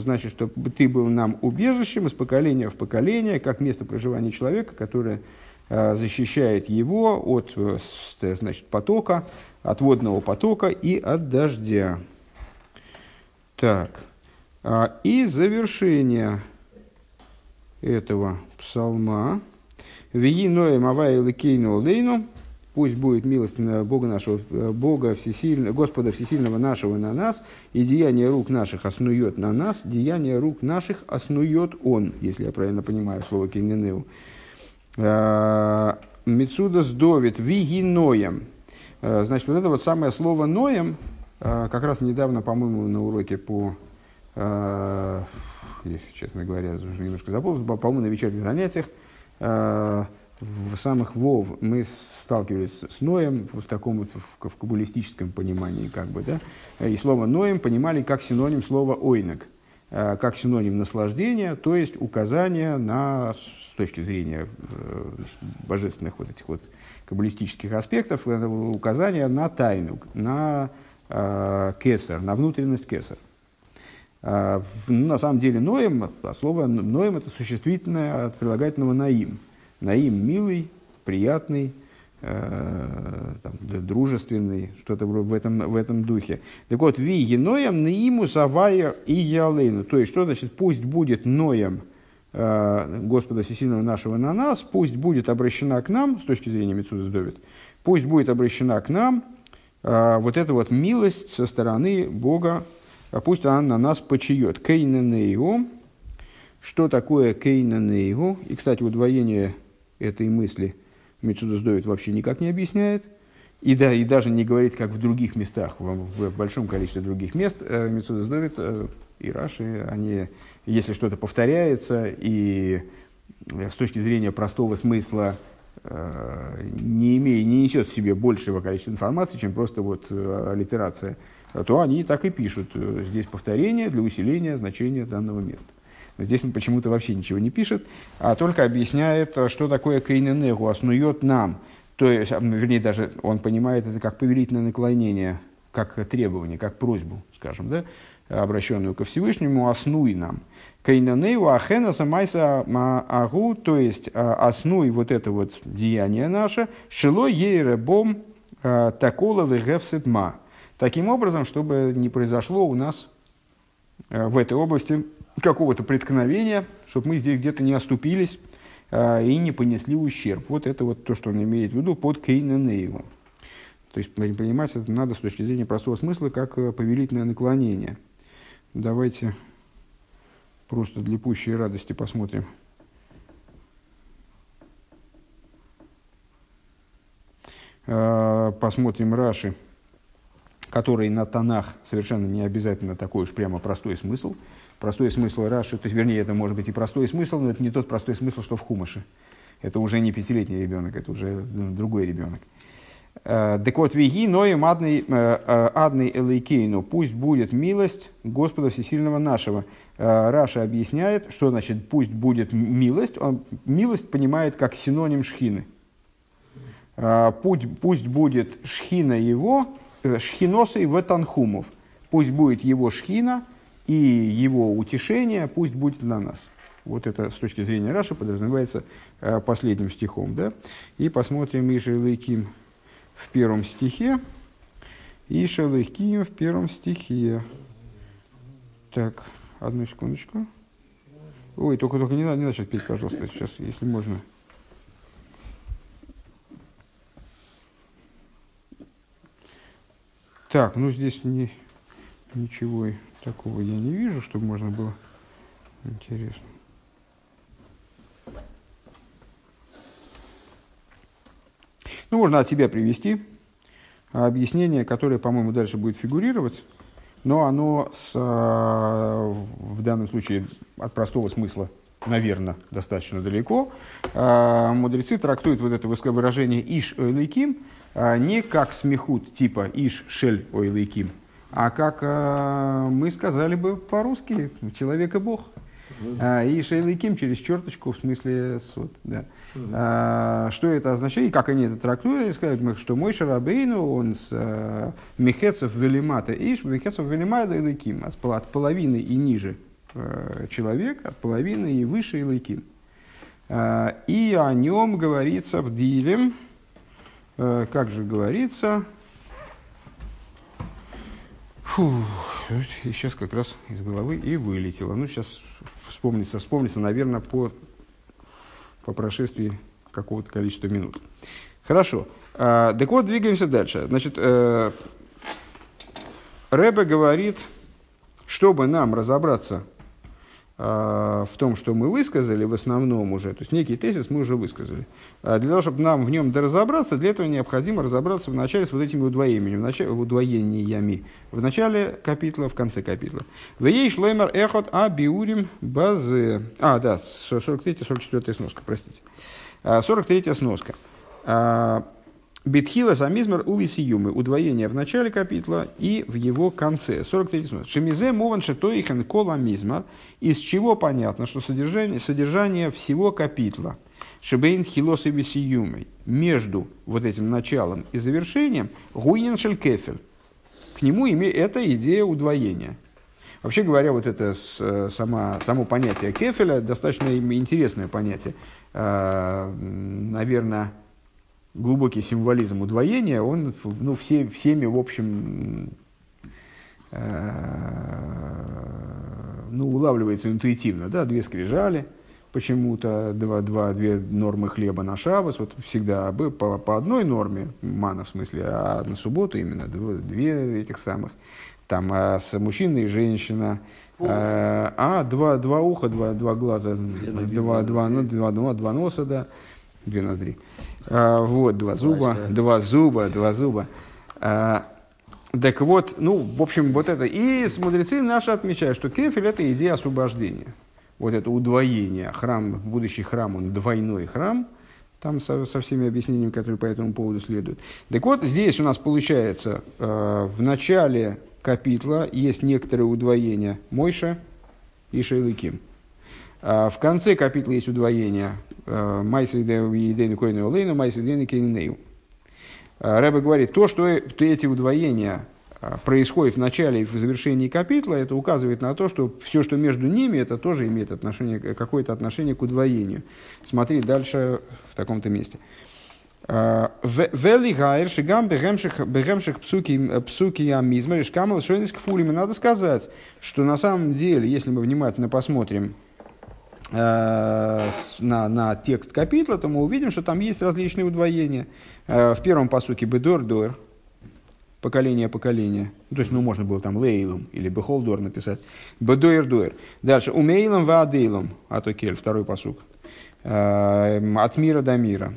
значит, что ты был нам убежищем из поколения в поколение, как место проживания человека, которое э, защищает его от значит, потока, от водного потока и от дождя. Так. А, и завершение этого псалма. Вии ноем авай лейну. Пусть будет милостина Бога нашего, Бога всесильного, Господа всесильного нашего на нас, и деяние рук наших оснует на нас, деяние рук наших оснует Он, если я правильно понимаю слово киненеу. А, Мецуда сдовит виги ноем. А, значит, вот это вот самое слово ноем, как раз недавно, по-моему, на уроке по, э, честно говоря, уже немножко забыл, по-моему, на вечерних занятиях, э, в самых вов мы сталкивались с Ноем в таком вот в, в каббалистическом понимании, как бы, да, и слово Ноем понимали как синоним слова ойнок, э, как синоним наслаждения, то есть указание на, с точки зрения э, божественных вот этих вот каббалистических аспектов, указание на тайну, на Э, кесар, на внутренность кесар. А, ну, на самом деле ноем, а слово ноем это существительное от прилагательного наим. Наим милый, приятный, э, там, дружественный, что-то в этом, в этом духе. Так вот, ви еноем наиму савая и ялейну. То есть, что значит пусть будет ноем э, Господа Всесильного нашего на нас, пусть будет обращена к нам, с точки зрения Мецуда Довид, пусть будет обращена к нам – вот эта вот милость со стороны Бога, а пусть она на нас почиет. Кейненейгу. Что такое кейненейгу? И, кстати, удвоение этой мысли Мецудус Довид вообще никак не объясняет. И, да, и даже не говорит, как в других местах, в, большом количестве других мест э, Мецудус Довид э, и Раши, они, если что-то повторяется, и э, с точки зрения простого смысла не, имея, не несет в себе большего количества информации, чем просто вот э, аллитерация, то они так и пишут. Э, здесь повторение для усиления значения данного места. Здесь он почему-то вообще ничего не пишет, а только объясняет, что такое кейненегу, основет нам. То есть, вернее, даже он понимает это как повелительное наклонение, как требование, как просьбу, скажем, да, обращенную ко Всевышнему, основи нам. Кейнанею ахена самайса агу, то есть а, основой вот это вот деяние наше, шило ейре бом а, такола ма. Таким образом, чтобы не произошло у нас а, в этой области какого-то преткновения, чтобы мы здесь где-то не оступились и не понесли ущерб. Вот это вот то, что он имеет в виду под Кейнанею. То есть понимать это надо с точки зрения простого смысла, как повелительное наклонение. Давайте Просто для пущей радости посмотрим. А, посмотрим Раши, который на тонах совершенно не обязательно такой уж прямо простой смысл. Простой смысл Раши, то есть, вернее, это может быть и простой смысл, но это не тот простой смысл, что в Хумаше. Это уже не пятилетний ребенок, это уже ну, другой ребенок. Э, так вот, веги ноем адный, э, э, адный элейкейну, пусть будет милость Господа Всесильного нашего. Раша объясняет, что значит пусть будет милость. Он милость понимает как синоним шхины. Пусть, пусть будет шхина его, шхиносой в танхумов. Пусть будет его шхина и его утешение, пусть будет на нас. Вот это с точки зрения Раши подразумевается последним стихом. Да? И посмотрим Иша Лейким в первом стихе и Шалыхим в первом стихе. Так, одну секундочку. Ой, только, только не надо, не надо петь, пожалуйста, сейчас, если можно. Так, ну здесь не, ничего такого я не вижу, чтобы можно было. Интересно. Ну, можно от себя привести объяснение, которое, по-моему, дальше будет фигурировать, но оно с, а, в данном случае от простого смысла, наверное, достаточно далеко. А, мудрецы трактуют вот это выражение «иш ойлейким» а, не как смехут типа «иш шель ойлейким», А как э, мы сказали бы по-русски, человек и Бог. А, и Шейликим через черточку, в смысле сот. Да. А, что это означает и как они это трактуют? Они сказали, что мой Шарабейну, он с а, Мехецев Велимата Иш, Мехецев Велимата Иликим, от от половины и ниже э, человек, от половины и выше Иликим. А, И о нем говорится в Дилем, э, как же говорится, Фу, сейчас как раз из головы и вылетело. Ну, сейчас вспомнится, вспомнится, наверное, по, по прошествии какого-то количества минут. Хорошо. А, так вот, двигаемся дальше. Значит, э, Рэбе говорит, чтобы нам разобраться в том, что мы высказали в основном уже, то есть некий тезис мы уже высказали. А Для того, чтобы нам в нем доразобраться, для этого необходимо разобраться вначале с вот этими удвоениями, в начале, удвоениями. В начале капитла, в конце капитла. В ей шлеймер эхот а биурим базе. А, да, 43-44 сноска, простите. А, 43 сноска. А, Битхила самизмер увисиюмы. Удвоение в начале капитла и в его конце. 43 сноска. Шемизе мован шетоихен коламизмар. Из чего понятно, что содержание, содержание всего капитла – Шебейн хилос и висиюмой. Между вот этим началом и завершением гуинен шелькефель. К нему име, это идея удвоения. Вообще говоря, вот это с, э, сама, само понятие кефеля достаточно интересное понятие. Э, Наверное, глубокий символизм удвоения, он ну, все, всеми, в общем, э, ну, улавливается интуитивно. Да? Две скрижали, почему-то два, два, две нормы хлеба на шабас, вот всегда по, по одной норме, мана в смысле, а на субботу именно две, две этих самых. Там а с мужчиной и женщина, а, а два, два уха, два, два глаза, два, два, ну, два, два, два носа, да, две ноздри. А, вот, два зуба, два зуба, два зуба. А, так вот, ну, в общем, вот это. И мудрецы наши отмечают, что кефель – это идея освобождения. Вот это удвоение. Храм, будущий храм, он двойной храм. Там со, со всеми объяснениями, которые по этому поводу следуют. Так вот, здесь у нас получается, э, в начале капитла есть некоторое удвоение Мойша и Шейлыким. А в конце капитла есть удвоение э, Майса Идейну Койну Олейну, Майса Идейну Кейнею. А, Рэбе говорит, то, что э- эти удвоения а, происходит в начале и в завершении капитла, это указывает на то, что все, что между ними, это тоже имеет отношение, какое-то отношение к удвоению. Смотри дальше в таком-то месте. А, Вели гайр шигам бегемших псуки псуки амизма решкамал шойниск фулими. Надо сказать, что на самом деле, если мы внимательно посмотрим э, на, на текст капитла, то мы увидим, что там есть различные удвоения. Э, В первом посуке бедор дор, поколение поколение. Ну, то есть, ну, можно было там лейлом или бехолдор написать. Бедоер дуэр. Дальше. Умейлом ваадейлом, а то кель, второй посук. Э, От мира до мира.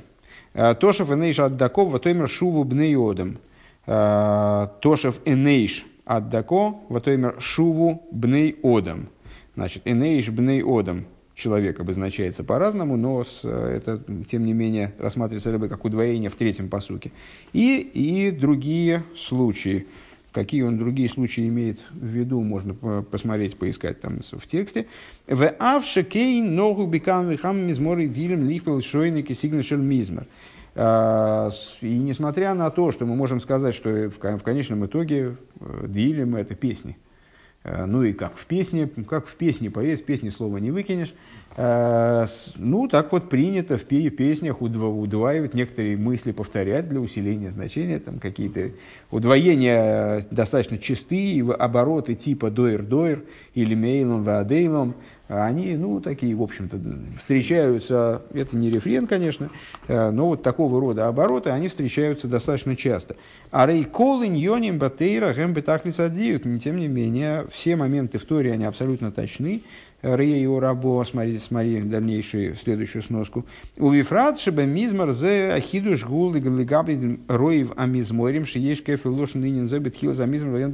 Э, Тошев энейш от даков, ватоймер шуву бнеодом. Тошев энейш от дако, ватоймер шуву бней одам. Значит, энейш бней одам человек обозначается по-разному, но с, э, это, тем не менее, рассматривается рыбой как удвоение в третьем посуке. И, и другие случаи. Какие он другие случаи имеет в виду, можно по- посмотреть, поискать там в тексте. В авше кейн ногу бекам вихам мизмори дилем лихпел шойники сигнашель мизмер. А, И несмотря на то, что мы можем сказать, что в кон- в конечном итоге э, дилем это песни. Э, Ну и как в песне, как в песне поешь, в песне слова не выкинешь. Э, Ну, так вот принято в пе- песнях удваивать, некоторые мысли повторять для усиления значения, там какие-то удвоения э, достаточно чистые, обороты типа доир-доир или мейлом ваадейлом, они, ну, такие, в общем-то, встречаются, это не рефрен, конечно, э, но вот такого рода обороты, они встречаются достаточно часто. А рейкол иньоним батейра гэмбетахлисадиют, тем не менее, все моменты в Торе, они абсолютно точны. Рей и рабо, смотри, смотри дальнейшую, следующую сноску. У вифрат шебе мизмар зе ахидуш гул и галигаби роев амизморим шиеш кефил лош нынен зе бетхил за мизмар.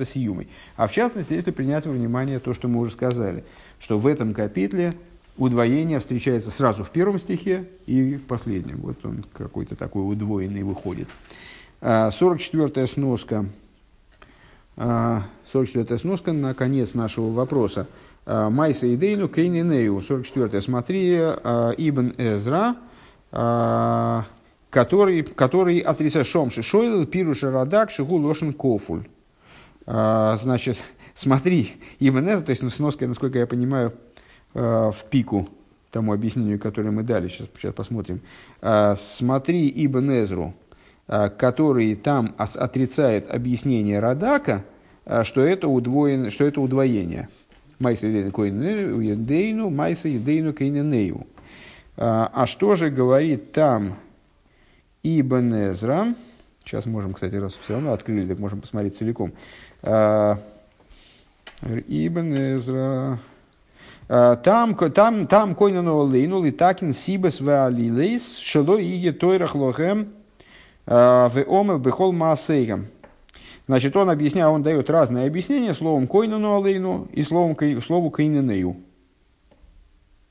А в частности, если принять во внимание то, что мы уже сказали, что в этом капитле удвоение встречается сразу в первом стихе и в последнем. Вот он какой-то такой удвоенный выходит. А, 44-я сноска. А, 44 сноска на конец нашего вопроса. А, Майса идейну кейнинею. 44 Смотри, а, Ибн Эзра, а, который, который отрицает Шомши Шойл, Пируша Радак, Шигу Лошен Кофуль. А, Значит, смотри, Ибн Эзра, то есть ну, сноска, насколько я понимаю, а, в пику тому объяснению, которое мы дали, сейчас, сейчас посмотрим. А, Смотри Ибн Эзру, а, который там отрицает объяснение Радака, что это, удвоен, что это удвоение. Майса едейну, майса едейну кейненею. А что же говорит там Ибн Эзра? Сейчас можем, кстати, раз все равно открыли, так можем посмотреть целиком. Ибн Эзра. А, Там, там, там койнану лейну литакин сибес веалилейс шело иге тойрах лохем а, в омев бехол маасейгам. Значит, он объясняет, он дает разные объяснения словом койнану алейну и словом, слову кайненею.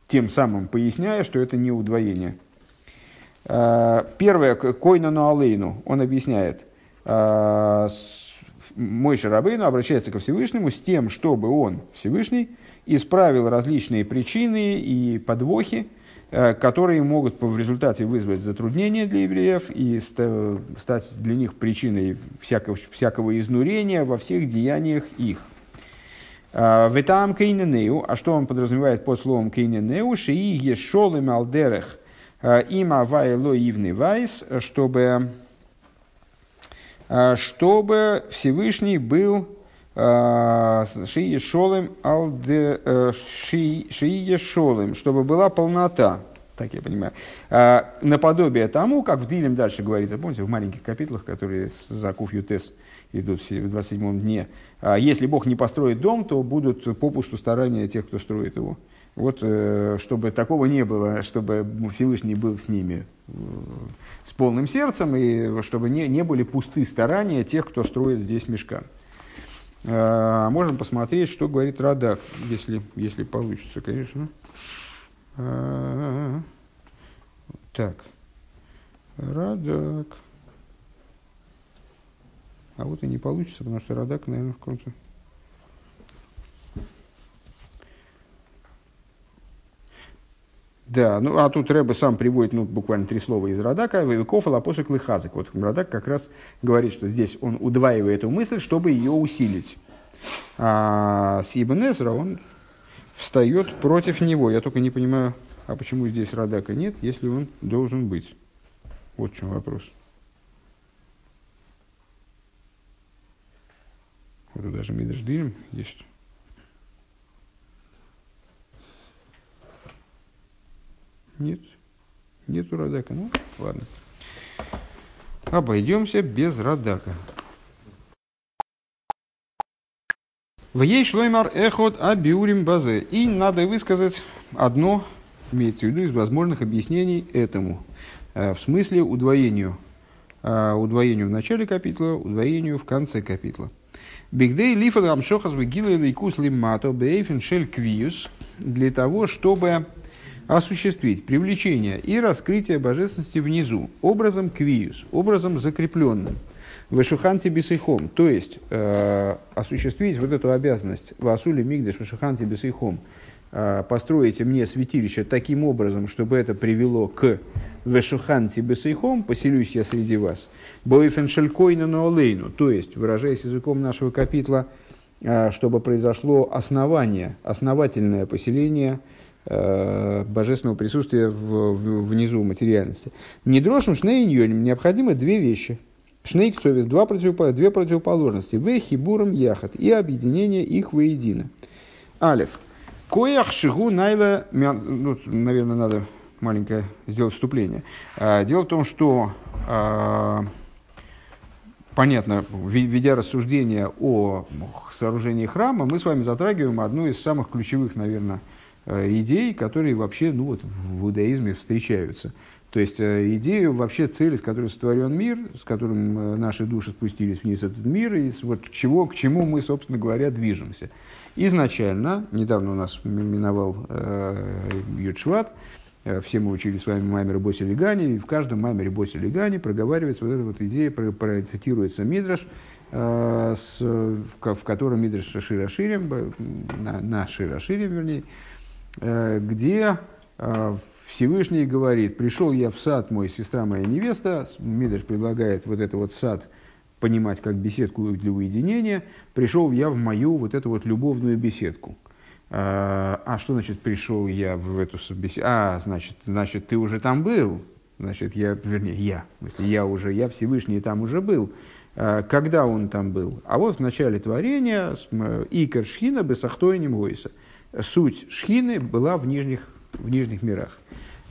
Тем самым поясняя, что это не удвоение. А, Первое, койнану алейну, он объясняет, мой Шарабейну обращается ко Всевышнему с тем, чтобы он, Всевышний, исправил различные причины и подвохи, э, которые могут в результате вызвать затруднения для евреев и ста- стать для них причиной всякого, всякого изнурения во всех деяниях их. А, Ветам кейненеу, а что он подразумевает под словом кейненеу, шии ешолым алдерех а, има вайло ивны вайс, чтобы а, чтобы Всевышний был Шие Шолем Алде Шие Шолем, чтобы была полнота, так я понимаю, наподобие тому, как в Дилем дальше говорится, помните, в маленьких капитлах, которые с Закуф Ютес идут в 27 дне, а, если Бог не построит дом, то будут попусту старания тех, кто строит его. Вот, э, чтобы такого не было, чтобы Всевышний был с ними э, с полным сердцем, и чтобы не, не были пусты старания тех, кто строит здесь мешкан. А, Можем посмотреть, что говорит Радак, если, если получится, конечно. А, Так. Радак. А вот и не получится, потому что Радак, наверное, в каком-то... Да, ну а тут Рэбе сам приводит ну, буквально три слова из Радака, Векофа Лапосик Лыхазик. Вот Радак как раз говорит, что здесь он удваивает эту мысль, чтобы ее усилить. А с Ибн он встает против него. Я только не понимаю, а почему здесь Радака нет, если он должен быть. Вот в чем вопрос. Вот даже Мидрш есть. Нет, нету Радака. Ну, ладно. Обойдемся без Радака. В ей шлоймар эхот абиурим базе. И надо высказать одно, имеется в виду, из возможных объяснений этому. Э, В смысле удвоению. Э, Удвоению в начале капитла, удвоению в конце капитла. Бигдей лифа рамшохас вегила лейкус лимато бейфен шель квиус. Для того, чтобы осуществить привлечение и раскрытие божественности внизу образом квиус, образом закрепленным. Вышуханти бисейхом, то есть э, осуществить вот эту обязанность. Васули Мигдеш Вышуханти бисейхом, э, построите мне святилище таким образом, чтобы это привело к Вешуханти бисейхом, поселюсь я среди вас, Боифеншелькойна ноолейну, то есть, выражаясь языком нашего капитла, э, чтобы произошло основание, основательное поселение божественного присутствия в, в- внизу материальности. Недрошим шнейньоним необходимы две вещи. Шнейк совесть, два противопо- две противоположности. В хибуром яхат и объединение их воедино. Алиф. Коях шигу найла... Ну, наверное, надо маленькое сделать вступление. А, Дело в том, что а, понятно, ведя рассуждения о сооружении храма, мы с вами затрагиваем одну из самых ключевых, наверное, э, идей, которые вообще ну, вот, в иудаизме встречаются. То есть э, идею вообще цели, с которой сотворен мир, с которым э, наши души спустились вниз в этот мир, и вот к, чего, к чему мы, собственно говоря, движемся. Изначально, недавно у нас миновал э, Юдшват, э, все мы учили с вами Маймер Боси Легани, и в каждом Маймере Боси Легани проговаривается вот эта вот идея, про, про- цитируется Мидраш, э, в, в котором Мидриш Широширим, б- на, на Широширим, вернее, э, где э, Всевышний говорит, пришел я в сад, мой сестра моя невеста, Мидриш предлагает вот это вот сад понимать как беседку для уединения, пришел я в мою вот эту вот любовную беседку. А, а что значит пришел я в эту беседку? А, значит, значит, ты уже там был. Значит, я, вернее, я, я уже, я Всевышний там уже был. Когда он там был? А вот в начале творения Икар Шхина Бесахтойним Гойса. Суть Шхины была в нижних, в нижних мирах.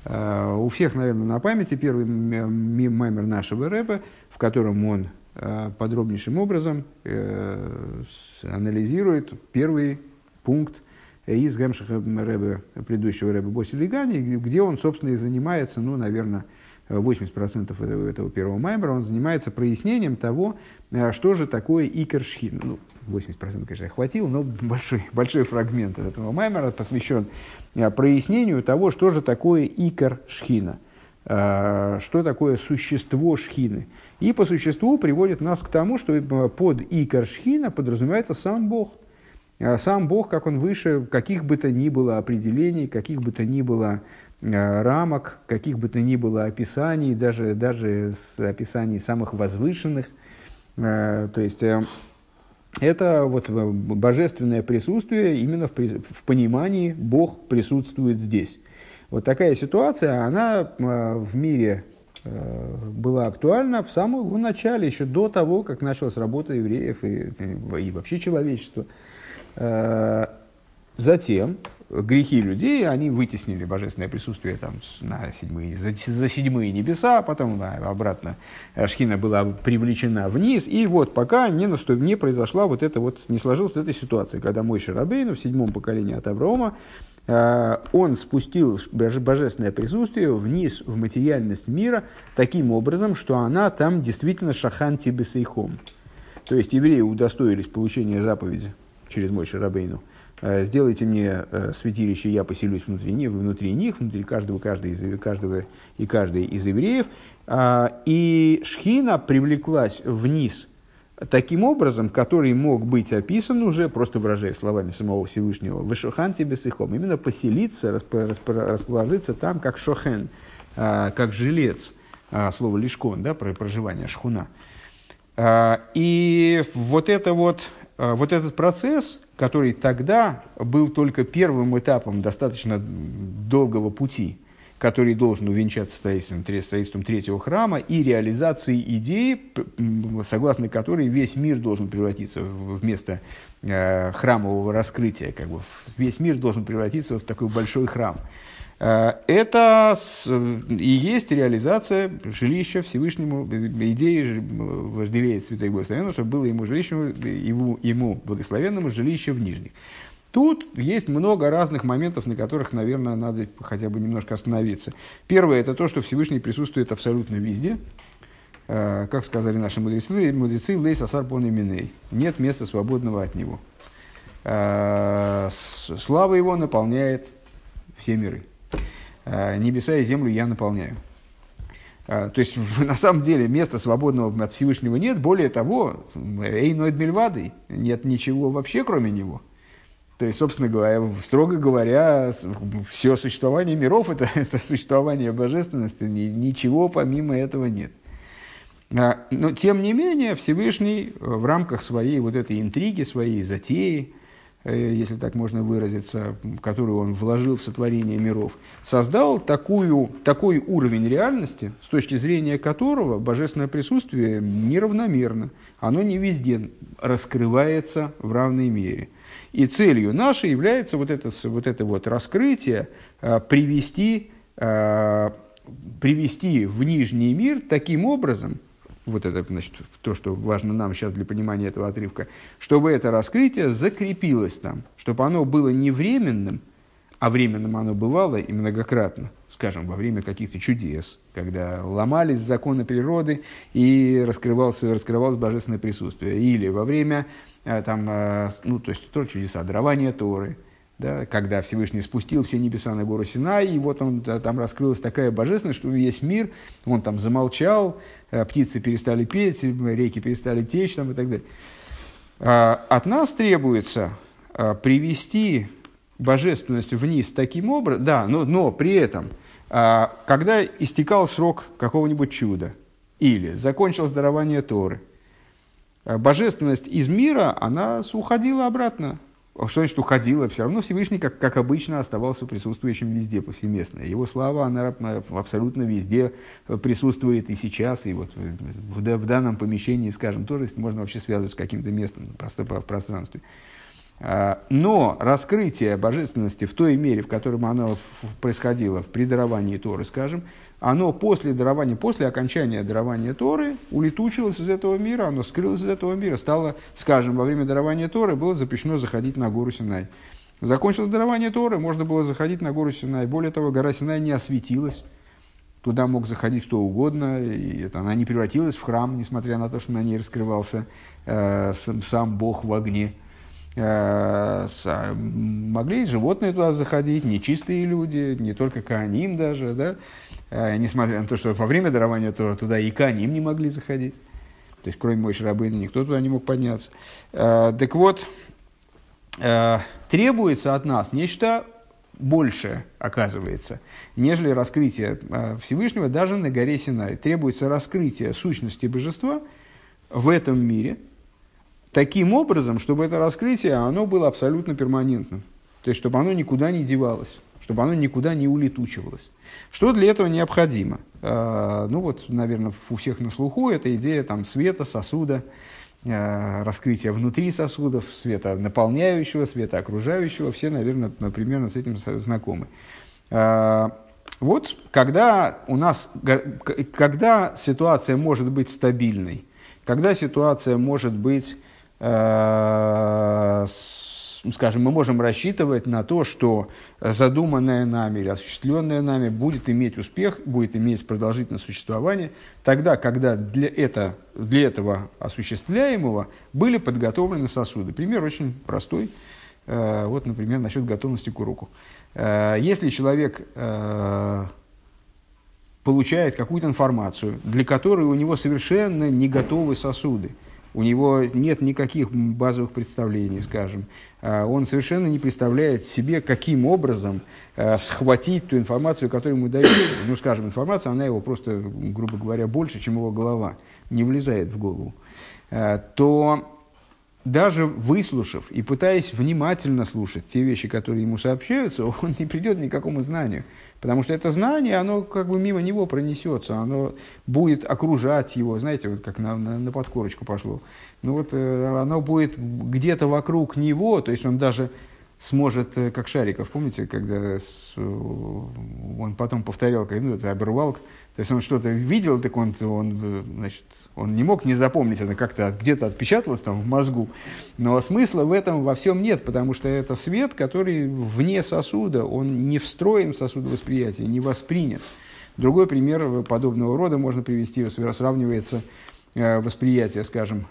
А, У всех, наверное, на памяти первый маймер нашего рэпа, в котором он а, подробнейшим образом э, анализирует первый пункт из Гемшиха Рэбе, предыдущего Рэбе Боси Легани, где он, собственно, и занимается, ну, наверное, 80% этого, этого первого маймера, он занимается прояснением того, э, что же такое икершхин. Ну, 80% конечно, я хватил, но большой, большой фрагмент этого маймера посвящен э, прояснению того, что же такое икер шхина, э, что такое существо шхины. И по существу приводит нас к тому, что э, под икер шхина подразумевается сам Бог – сам Бог, как он выше каких бы то ни было определений, каких бы то ни было рамок, каких бы то ни было описаний, даже, даже с описаний самых возвышенных. То есть это вот э, божественное присутствие именно в, в понимании Бог присутствует здесь. Вот такая ситуация, она э, в мире э, была актуальна в самом начале, еще до того, как началась работа евреев и, и вообще человечества. Затем грехи людей, они вытеснили божественное присутствие там, на седьмые, за, за седьмые небеса, потом да, обратно Шхина была привлечена вниз, и вот пока не, наступ, не произошла вот это вот, не сложилась вот эта ситуация, когда мой Шарабейну в седьмом поколении от Авраама, э, он спустил божественное присутствие вниз в материальность мира таким образом, что она там действительно шахан тибесейхом. То есть евреи удостоились получения заповеди через мой Шарабейну. Э, Сделайте мне э, святилище, я поселюсь внутри них, внутри них, внутри каждого, каждого, из, каждого и каждой из евреев. А, И Шхина привлеклась вниз таким образом, который мог быть описан уже, просто выражая словами самого Всевышнего, «Вышохан тебе сихом», именно поселиться, распо- распо- расположиться там, как шохен, а, как жилец, а, слово лишкон, да, про проживание, шхуна. И вот, это вот, вот этот процесс, который тогда был только первым этапом достаточно долгого пути, который должен увенчаться строительством, строительством третьего храма и реализацией идеи, согласно которой весь мир должен превратиться в в место э, храмового раскрытия. Как бы, весь мир должен превратиться в такой большой храм. Э, Это с- и есть реализация жилища Всевышнему, э, идеи вожделеет Святой Благословенного, чтобы было ему жилищем, ему, ему благословенному жилище в Нижних. Тут есть много разных моментов, на которых, наверное, надо хотя бы немножко остановиться. Первое – это то, что Всевышний присутствует абсолютно везде. Э, Как сказали наши мудрецы, мудрецы «Лей сасар пон именей». Нет места свободного от него. Э, Слава его наполняет все миры. Э, Небеса и землю я наполняю. Э, То есть, на самом деле, места свободного от Всевышнего нет. Более того, Эйнойд Мельвадой, нет ничего вообще, кроме него. То есть, собственно говоря, строго говоря, все существование миров это, это существование божественности, ни- ничего помимо этого нет. А, Но, тем не менее, Всевышний э, в рамках своей вот этой интриги, своей затеи, э, если так можно выразиться, которую он вложил в сотворение миров, создал такую, такой уровень реальности, с точки зрения которого божественное присутствие неравномерно, оно не везде раскрывается в равной мере. И целью нашей является вот это, вот это вот раскрытие, э, привести, э, привести в нижний мир таким образом, вот это значит, то, что важно нам сейчас для понимания этого отрывка, чтобы это раскрытие закрепилось там, чтобы оно было не временным, а временным оно бывало и многократно, скажем, во время каких-то чудес, когда ломались законы природы и раскрывался, раскрывалось божественное присутствие, или во время э, там, э, ну, то есть тоже чудеса, дарования Торы, да, когда Всевышний спустил все небеса на гору Синай, и вот он, там раскрылась такая божественность, что весь мир, он там замолчал, э, птицы перестали петь, реки перестали течь там, и так далее. А, от нас требуется а, привести божественность вниз таким образом, да, но, но при этом, а, когда истекал срок какого-нибудь чуда, или закончилось дарование Торы, божественность из мира, она уходила обратно что значит уходила, все равно Всевышний, как, как обычно, оставался присутствующим везде, повсеместно. Его слава, она абсолютно везде присутствует и сейчас, и вот в, в данном помещении, скажем, тоже можно вообще связывать с каким-то местом просто в пространстве. А, но раскрытие божественности в той мере, в которой оно происходило при даровании Торы, скажем, оно после дарования, после окончания дарования Торы улетучилось из этого мира, оно скрылось из этого мира, стало, скажем, во время дарования Торы было запрещено заходить на гору Синай. Закончилось дарование Торы, можно было заходить на гору Синай. Более того, гора Синай не осветилась. Туда мог заходить кто угодно, и это, она не превратилась в храм, несмотря на то, что на ней раскрывался э, сам, сам Бог в огне. Э, с, могли животные туда заходить, нечистые люди, не только Кааним даже, да, э, несмотря на то, что во время дарования то, туда и Кааним не могли заходить. То есть, кроме Мойши Рабына, никто туда не мог подняться. Э, так вот, требуется от нас нечто большее, оказывается, нежели раскрытие Всевышнего даже на горе Синай. Требуется раскрытие сущности божества в этом мире – таким образом, чтобы это раскрытие, оно было абсолютно перманентным. То есть, чтобы оно никуда не девалось, чтобы оно никуда не улетучивалось. Что для этого необходимо? А, ну вот, наверное, у всех на слуху эта идея там, света, сосуда, а, раскрытия внутри сосудов, света наполняющего, света окружающего. Все, наверное, примерно с этим знакомы. А, вот, когда у нас, когда ситуация может быть стабильной, когда ситуация может быть скажем, мы можем рассчитывать на то, что задуманное нами или осуществленное нами будет иметь успех, будет иметь продолжительное существование, тогда, когда для, это, для этого осуществляемого были подготовлены сосуды. Пример очень простой. Э, вот, например, насчет готовности к уроку. Э, если человек получает какую-то информацию, для которой у него совершенно не готовы сосуды – у него нет никаких базовых представлений, скажем. А он совершенно не представляет себе, каким образом а, схватить ту информацию, которую ему дают. Ну, скажем, информация, она его просто, грубо говоря, больше, чем его голова, не влезает в голову. А, то даже выслушав и пытаясь внимательно слушать те вещи, которые ему сообщаются, он не придет ни к какому знанию. Потому что это знание, оно как бы мимо него пронесется, оно будет окружать его, знаете, вот как на, на, на подкорочку пошло. Ну вот э, оно будет где-то вокруг него, то есть он даже сможет, э, как Шариков, помните, когда э, он потом повторял, ну, это обрывал, то есть он что-то видел, так он, он, значит, он не мог не запомнить, это как-то где-то отпечаталось там в мозгу. Но смысла в этом во всем нет, потому что это свет, который вне сосуда, он не встроен в сосуд восприятия, не воспринят. Другой пример подобного рода можно привести, сравнивается восприятие, скажем,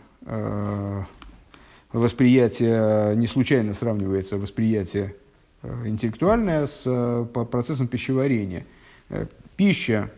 восприятие, не случайно сравнивается восприятие э, интеллектуальное с э, процессом пищеварения. Э, пища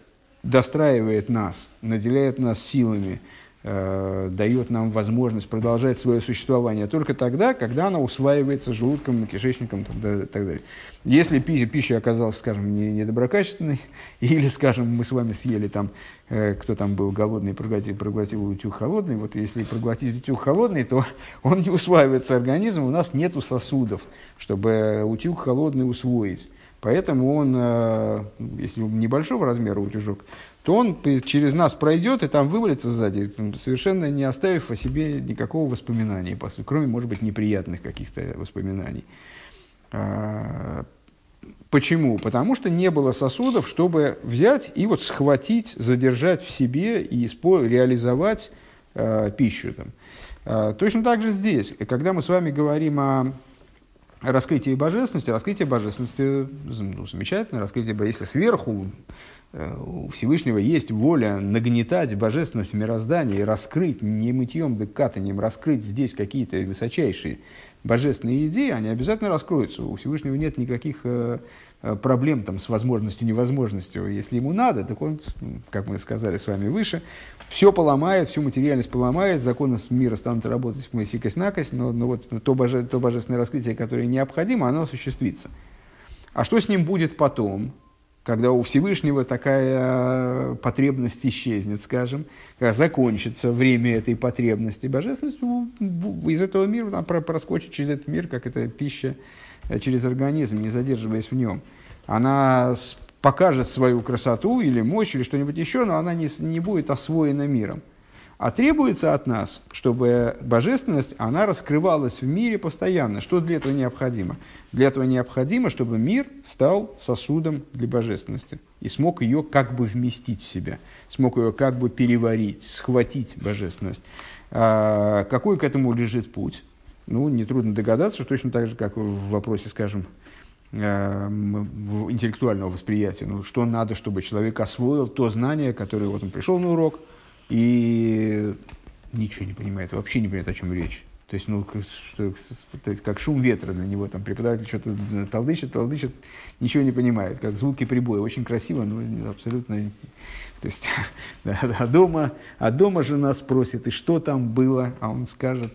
достраивает нас, наделяет нас силами, э, дает нам возможность продолжать свое существование только тогда, когда она усваивается желудком, кишечником и так далее. Если пища, пища оказалась, скажем, не, недоброкачественной, или, скажем, мы с вами съели там, э, кто там был голодный, проглотил, проглотил утюг холодный, вот если проглотить утюг холодный, то он не усваивается организмом, у нас нет сосудов, чтобы утюг холодный усвоить. Поэтому он, э, если небольшого размера утюжок, то он через нас пройдет и там вывалится сзади, совершенно не оставив о себе никакого воспоминания, кроме, может быть, неприятных каких-то воспоминаний. А, почему? Потому что не было сосудов, чтобы взять и вот схватить, задержать в себе и реализовать э, пищу. Там. Э, точно так же здесь, когда мы с вами говорим о раскрытие божественности, раскрытие божественности ну, замечательно, раскрытие, если сверху э, у Всевышнего есть воля нагнетать божественность в мироздании и раскрыть не мытьем да катанием, раскрыть здесь какие-то высочайшие божественные идеи, они обязательно раскроются. У Всевышнего нет никаких э, проблем там, с возможностью, невозможностью. Если ему надо, так он, м, как мы сказали с вами выше, все поломает, всю материальность поломает, законы мира станут работать мы сикость-накость, но, но вот то, боже, то божественное раскрытие, которое необходимо, оно осуществится. А что с ним будет потом, когда у Всевышнего такая потребность исчезнет, скажем, когда закончится время этой потребности, божественность у- в- из этого мира она про- проскочит через этот мир, как это пища э, через организм, не задерживаясь в нем. Она покажет свою красоту или мощь или что-нибудь еще, но она не, не будет освоена миром. А требуется от нас, чтобы божественность, она раскрывалась в мире постоянно. Что для этого необходимо? Для этого необходимо, чтобы мир стал сосудом для божественности и смог ее как бы вместить в себя, смог ее как бы переварить, схватить божественность. А какой к этому лежит путь? Ну, нетрудно догадаться, что точно так же, как в вопросе, скажем, интеллектуального восприятия. Ну, что надо, чтобы человек освоил то знание, которое вот он пришел на урок и ничего не понимает, вообще не понимает, о чем речь. То есть, ну, что- то есть, как шум ветра для него, там преподаватель что-то толдычит, толдычит, ничего не понимает, как звуки прибоя. Очень красиво, но абсолютно... То есть, а, дома, а дома жена спросит, и что там было, а он скажет,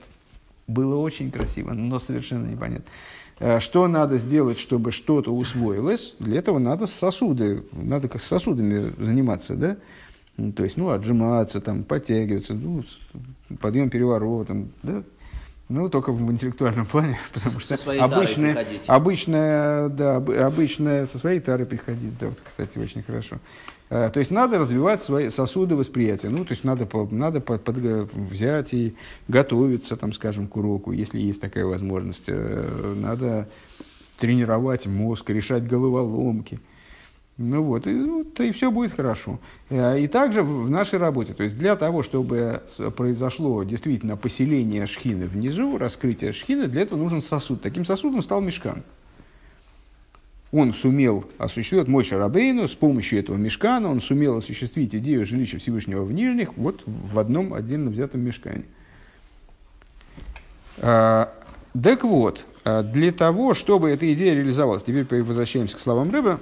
было очень красиво, но совершенно непонятно. Э, Что надо сделать, чтобы что-то усвоилось? Для этого надо сосуды, надо как с сосудами заниматься, да? Ну, То есть, ну, отжиматься, там, подтягиваться, ну, подъем переворотом, да? Ну, только в интеллектуальном плане, потому что обычная, обычная, да, об- обычная со своей тарой приходить, да, вот, кстати, очень хорошо. Э, То есть надо развивать свои сосуды восприятия. Ну, то есть надо, надо по- подго- взять и готовиться, там, скажем, к уроку, если есть такая возможность. Э, Надо тренировать мозг, решать головоломки. Ну вот, и, ну, и все будет хорошо. Э, И также в нашей работе, то есть для того, чтобы произошло действительно поселение шхины внизу, раскрытие шхины, для этого нужен сосуд. Таким сосудом стал мешкан. Он сумел осуществить, мой Шарабейну, с помощью этого мешкана, он сумел осуществить идею жилища Всевышнего в нижних, вот в одном отдельно взятом мешкане. А, Так вот, а, для того, чтобы эта идея реализовалась, теперь возвращаемся к словам Рыба,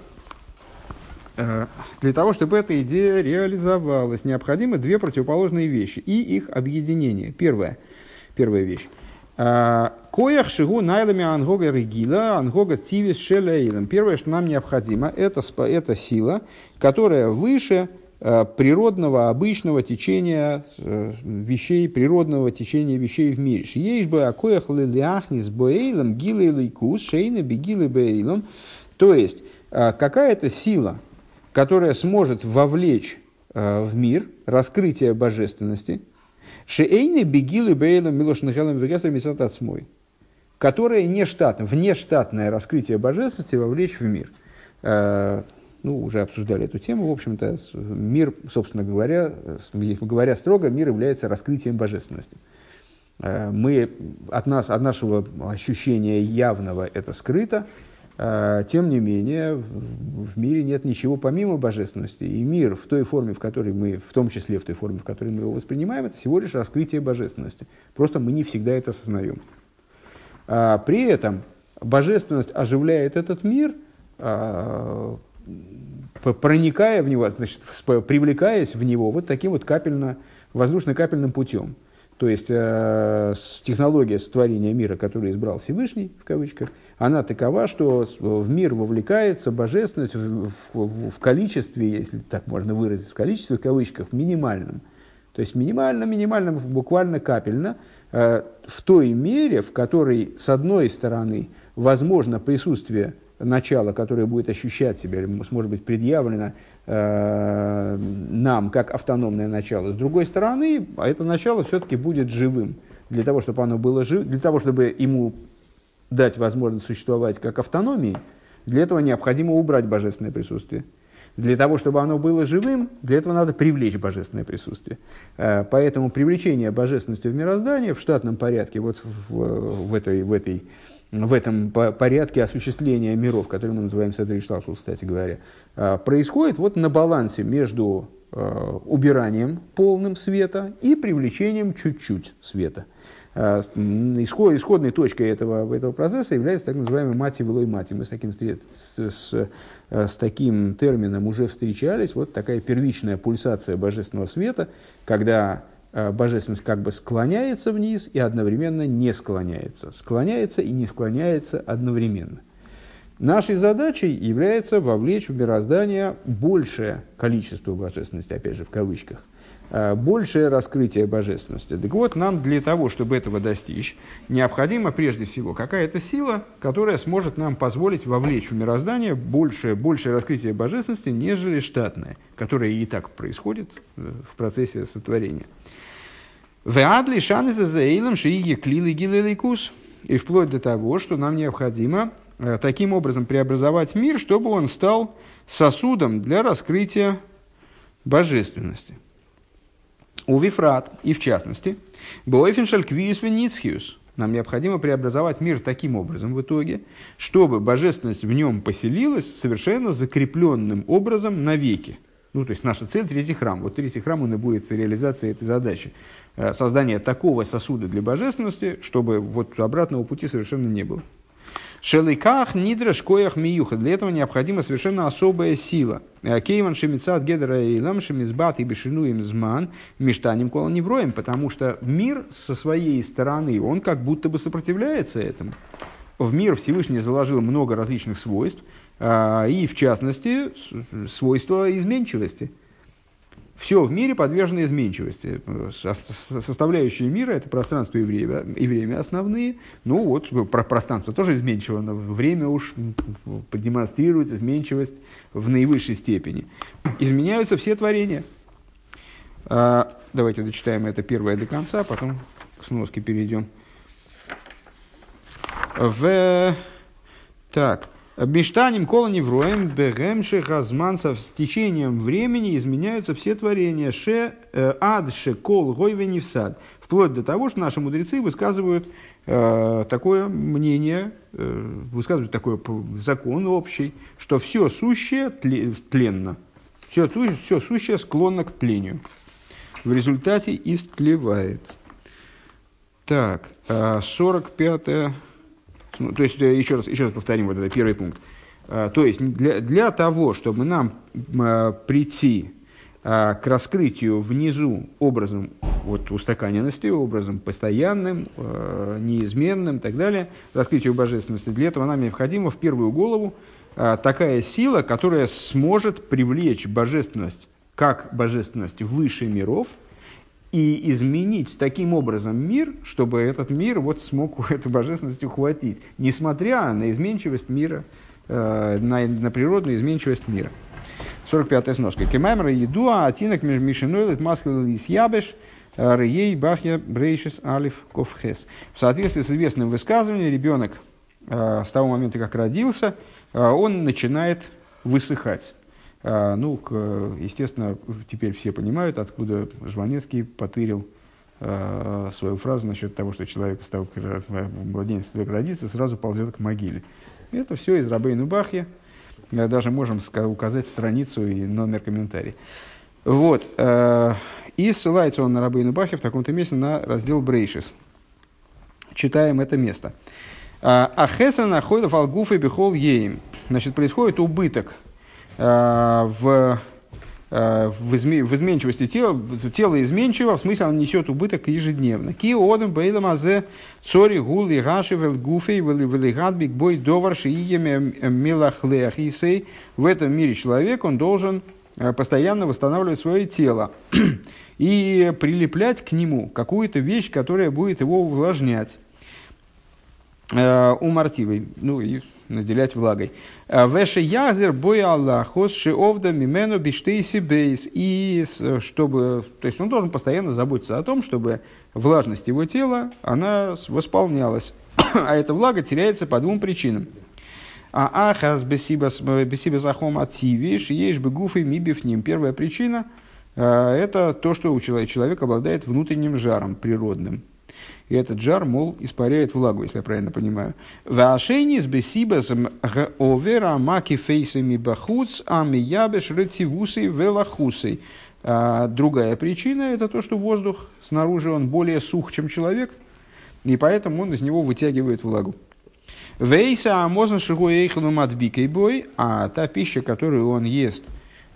Э, для того, чтобы эта идея реализовалась, необходимы две противоположные вещи и их объединение. Первое, первая вещь. Коях шигу найлами ангога регила, ангога тивис шелейлом. Первое, что нам необходимо, это, это сила, которая выше э, природного, обычного течения э, вещей, природного течения вещей в мире. Шиеш бы акоях лилиахнис боэйлом гилы лейкус шейны бегилы бэйлом. То есть, э, какая-то сила, которая сможет вовлечь в мир раскрытие божественности, шеэйны бегилы бейлом милошнахелом вегесом мисатацмой, которое нештатно, внештатное раскрытие божественности вовлечь в мир. Э, ну, уже обсуждали эту тему, в общем-то, мир, собственно говоря, говоря строго, мир является раскрытием божественности. Э, Мы от нас, от нашего ощущения явного это скрыто, тем не менее в мире нет ничего помимо божественности. И мир в той форме, в которой мы, в том числе в той форме, в которой мы его воспринимаем, это всего лишь раскрытие божественности. Просто мы не всегда это осознаем. А, При этом божественность оживляет этот мир, а, проникая в него, значит, привлекаясь в него вот таким вот капельно, воздушно-капельным путем. То есть э, технология сотворения мира, которую избрал Всевышний, в кавычках, она такова, что в мир вовлекается божественность в, в- в количестве, если так можно выразить, в количестве, в кавычках, минимальном. То есть минимально, минимально, буквально капельно, э, в той мере, в которой, с одной стороны, возможно присутствие начала, которое будет ощущать себя, или сможет быть предъявлено э, нам как автономное начало. С другой стороны, а это начало все-таки будет живым. Для того, чтобы оно было жив, для того, чтобы ему дать возможность существовать как автономии, для этого необходимо убрать божественное присутствие. Для того, чтобы оно было живым, для этого надо привлечь божественное присутствие. Э, Поэтому привлечение божественности в мироздание в штатном порядке, вот в, в этой, в этой в этом по- порядке осуществления миров, который мы называем Седришталшус, кстати говоря, а, происходит вот на балансе между а, убиранием полным света и привлечением чуть-чуть света. А, исход- исходной точкой этого, этого процесса является так называемый мати велой мати. Мы с таким, с, с- э, с таким термином уже встречались. Вот такая первичная пульсация божественного света, когда э, божественность как бы склоняется вниз и одновременно не склоняется. Склоняется и не склоняется одновременно. Нашей задачей является вовлечь в мироздание большее количество божественности, опять же, в кавычках, большее раскрытие божественности. Так вот, нам для того, чтобы этого достичь, необходима прежде всего какая-то сила, которая сможет нам позволить вовлечь в мироздание большее, большее раскрытие божественности, нежели штатное, которое и так происходит э, в процессе сотворения. Веадли шанеза заилом шииги клилы гилеликус. И вплоть до того, что нам необходимо э, таким образом преобразовать мир, чтобы он стал сосудом для раскрытия божественности. У Вифрат, и в частности, Бойфеншаль Квиус Веницхиус. Нам необходимо преобразовать мир таким образом в итоге, чтобы божественность в нем поселилась совершенно закрепленным образом навеки. Ну, то есть наша цель – третий храм. Вот третий храм, он и будет реализацией этой задачи. Э, Создание такого сосуда для божественности, чтобы вот обратного пути совершенно не было. Шеликах нидраш коях миюха. Для этого необходима совершенно особая сила. Э, Кейван шемицат гедра и лам шемизбат и бешину им зман миштаним кола невроем. Потому что мир со своей стороны, он как будто бы сопротивляется этому. В мир Всевышний заложил много различных свойств, а, и в частности свойства изменчивости. Все в мире подвержено изменчивости. Со- со- Составляющие мира – это пространство и время, и время основные. Ну вот, про пространство тоже изменчиво, но время уж продемонстрирует изменчивость в наивысшей степени. Изменяются все творения. А, Давайте дочитаем это первое до конца, потом к сноске перейдем. В... Так. Биштаним кола невроем бегемше газманцев с течением времени изменяются все творения ше э, ад ше кол гойве невсад. Вплоть до того, что наши мудрецы высказывают э, такое мнение, э, высказывают такой закон общий, что все сущее тле- тленно, все, все сущее склонно к тлению. В результате истлевает. Так, а, 45 ну, то есть, э, еще раз, еще раз повторим вот этот первый пункт. А, То есть, для, для того, чтобы нам а, прийти а, к раскрытию внизу образом вот, устаканенности, образом постоянным, неизменным и так далее, раскрытию божественности, для этого нам необходима в первую голову такая сила, которая сможет привлечь божественность, как божественность выше миров, и изменить таким образом мир, чтобы этот мир вот смог эту божественность ухватить, несмотря на изменчивость мира, э, на, на природную изменчивость мира. 45-я сноска. Кемаймра едуа атинок мишинойлет маскал ябеш рей бахья брейшис алиф ковхес. В соответствии с известным высказыванием, ребенок э, с того момента, как родился, э, он начинает высыхать. А, Ну, естественно, теперь все понимают, откуда Жванецкий потырил а, свою фразу насчет того, что человек, с того, как ро- младенец родится, сразу ползет к могиле. Это все из Рабейну. Я Даже можем указать страницу и номер комментария. Вот. э, И ссылается он на Рабейну Бахе в таком-то месте на раздел Брейшис. Читаем это место. Ахеса находит алгуф и бихол еем. Значит, происходит убыток э, в, э, в, изме- в изменчивости тела. Тело изменчиво, в смысле оно несет убыток ежедневно. Ки одам бейлам азе цори гул и гаши вел гуфей вел велигат биг бой довар шииеме мелахлех исей. В этом мире человек, он должен э, постоянно восстанавливать свое тело и прилеплять к нему какую-то вещь, которая будет его увлажнять э, умартивой, ну и наделять влагой. Э, Веше язер бой Аллахос шиовда мимену биштейси бейс. И чтобы, то есть он должен постоянно заботиться о том, чтобы влажность его тела, она восполнялась. А эта влага теряется по двум причинам. А ахас бесибас захом ативиш, ешь бы гуфы мибив ним. Первая причина э, это то, что у человека, человек обладает внутренним жаром природным. И этот жар, мол, испаряет влагу, если я правильно понимаю. Вашени с бесибасом овера маки фейсами бахуц, ами ябеш ретивусей велахусей. А другая причина – это то, что воздух снаружи он более сух, чем человек, и поэтому он из него вытягивает влагу. Вейса амозн шигу эйхану матбикой бой, а та пища, которую он ест,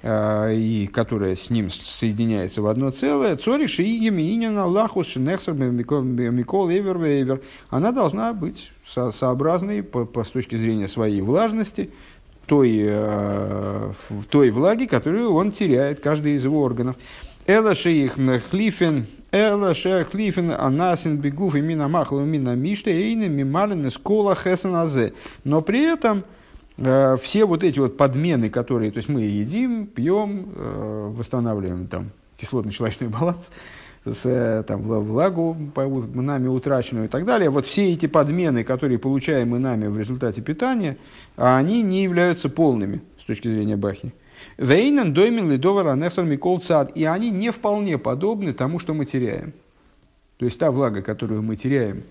и которая с ним соединяется в одно целое, цориш и еминина лахус шинехсер микол эвер вейвер, она должна быть со- сообразной по, по, с точки зрения своей влажности, той, э, той влаги, которую он теряет, каждый из его органов. Эла шеих хлифен, эла шеих хлифен анасин бегуф и мина махла мина мишта эйны мималин из кола хесаназе. Но при этом э, все вот эти вот подмены, которые, то есть мы едим, пьем, э, восстанавливаем там кислотно-щелочной баланс, с, э, там, вла- влагу нами утраченную и так далее. Вот все эти подмены, которые получаем мы нами в результате питания, они не являются полными с точки зрения Бахи. Вейнен доймин лидовар анесар микол цад. И они не вполне подобны тому, что мы теряем. То есть та влага, которую мы теряем,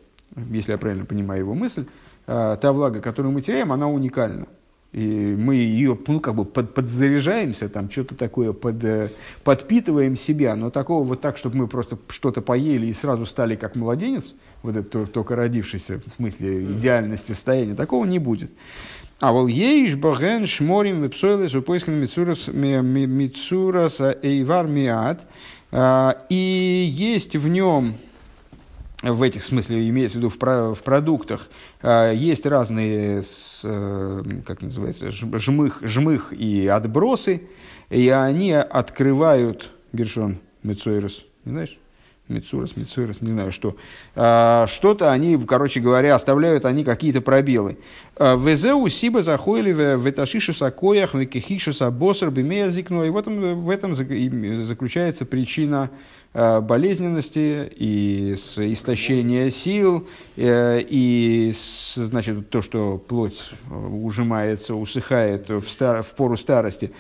если я правильно понимаю его мысль, а, та влага, которую мы теряем, она уникальна. И мы ее ну, как бы под, подзаряжаемся, там что-то такое под, э, подпитываем себя, но такого вот так, чтобы мы просто что-то поели и сразу стали как младенец, вот это то- только родившийся, в смысле идеальности состояния, такого не будет. А вол еиш боген шморим вепсойлес упоискан мицурас ми- ми- мицурас эйвар миат. А, И есть в нем, в этих смысле имеется в виду в, про- в продуктах, а, есть разные, э, как называется, жмых, жмых и отбросы, и они открывают, Гершон Мецойрос, не знаешь? Мицурас, Мицурас, не знаю что. А, Что-то они, короче говоря, оставляют они какие-то пробелы. Везеу сиба заходили в эташишу сакоях, в кехишу сабосар, бимея зикну. И в этом, в этом заключается причина болезненности и с- истощения сил, э, и с- значит, то, что плоть э, ужимается, усыхает в, стар, в пору старости.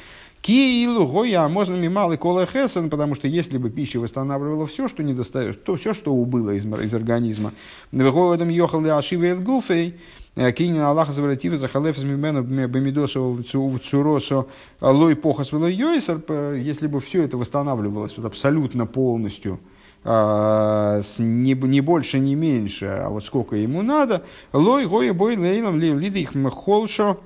Киилу гоя можно малый кола хесен, потому что если бы пища восстанавливала все, что не достает, то все, что убыло из, из организма. Вегоидом йохал ашивел гуфей, кинин Аллах завратив за халеф с мимену бамидосу в цуросо лой похас йойсер, если бы все это восстанавливалось вот абсолютно полностью, а, не, больше, не меньше, а вот сколько ему надо, лой гоя бой лейлом ли лиды их холшо,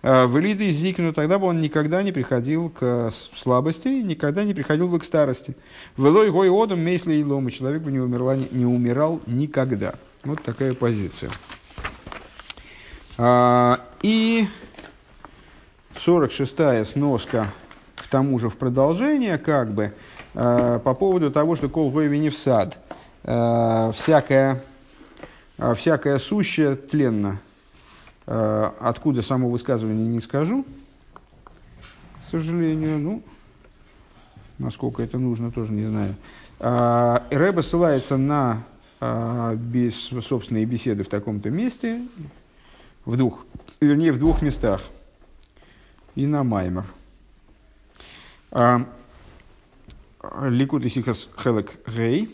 Вылиды зикну, тогда бы он никогда не приходил к слабости, никогда не приходил бы к старости. Велой гой одом мейсли и человек бы не, умерла, не умирал никогда. Вот такая позиция. А, И 46-я сноска к тому же в продолжение, как бы, а, по поводу того, что кол не в сад. А, Всякое, всякое сущее тленно. Откуда само высказывание не скажу, к сожалению. Ну, насколько это нужно, тоже не знаю. Рэба ссылается на собственные беседы в таком-то месте, в двух, вернее, в двух местах, и на Маймер. А, Ликут и Сихас Хелек Гей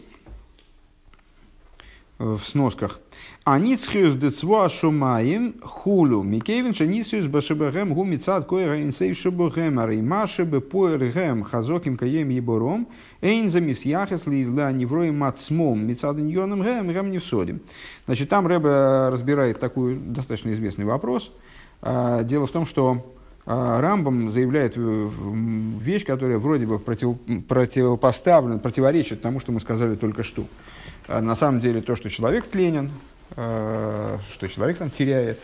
в сносках. Аницхиус децва шумаем хулу. Микевин шаницхиус башебахем гу мицад койра инсейв шебухем. Ари машебе поэргем хазоким каем ебором. Эйн за мисьяхес ли ла неврой мацмом мицад ньоном гем гем не всодим. Значит, там Рэбе разбирает такой достаточно известный вопрос. А, Дело в том, что а, Рамбам заявляет вещь, которая вроде бы против, противопоставлена, противоречит тому, что мы сказали только что. А На самом деле то, что человек тленен, э, что человек там теряет,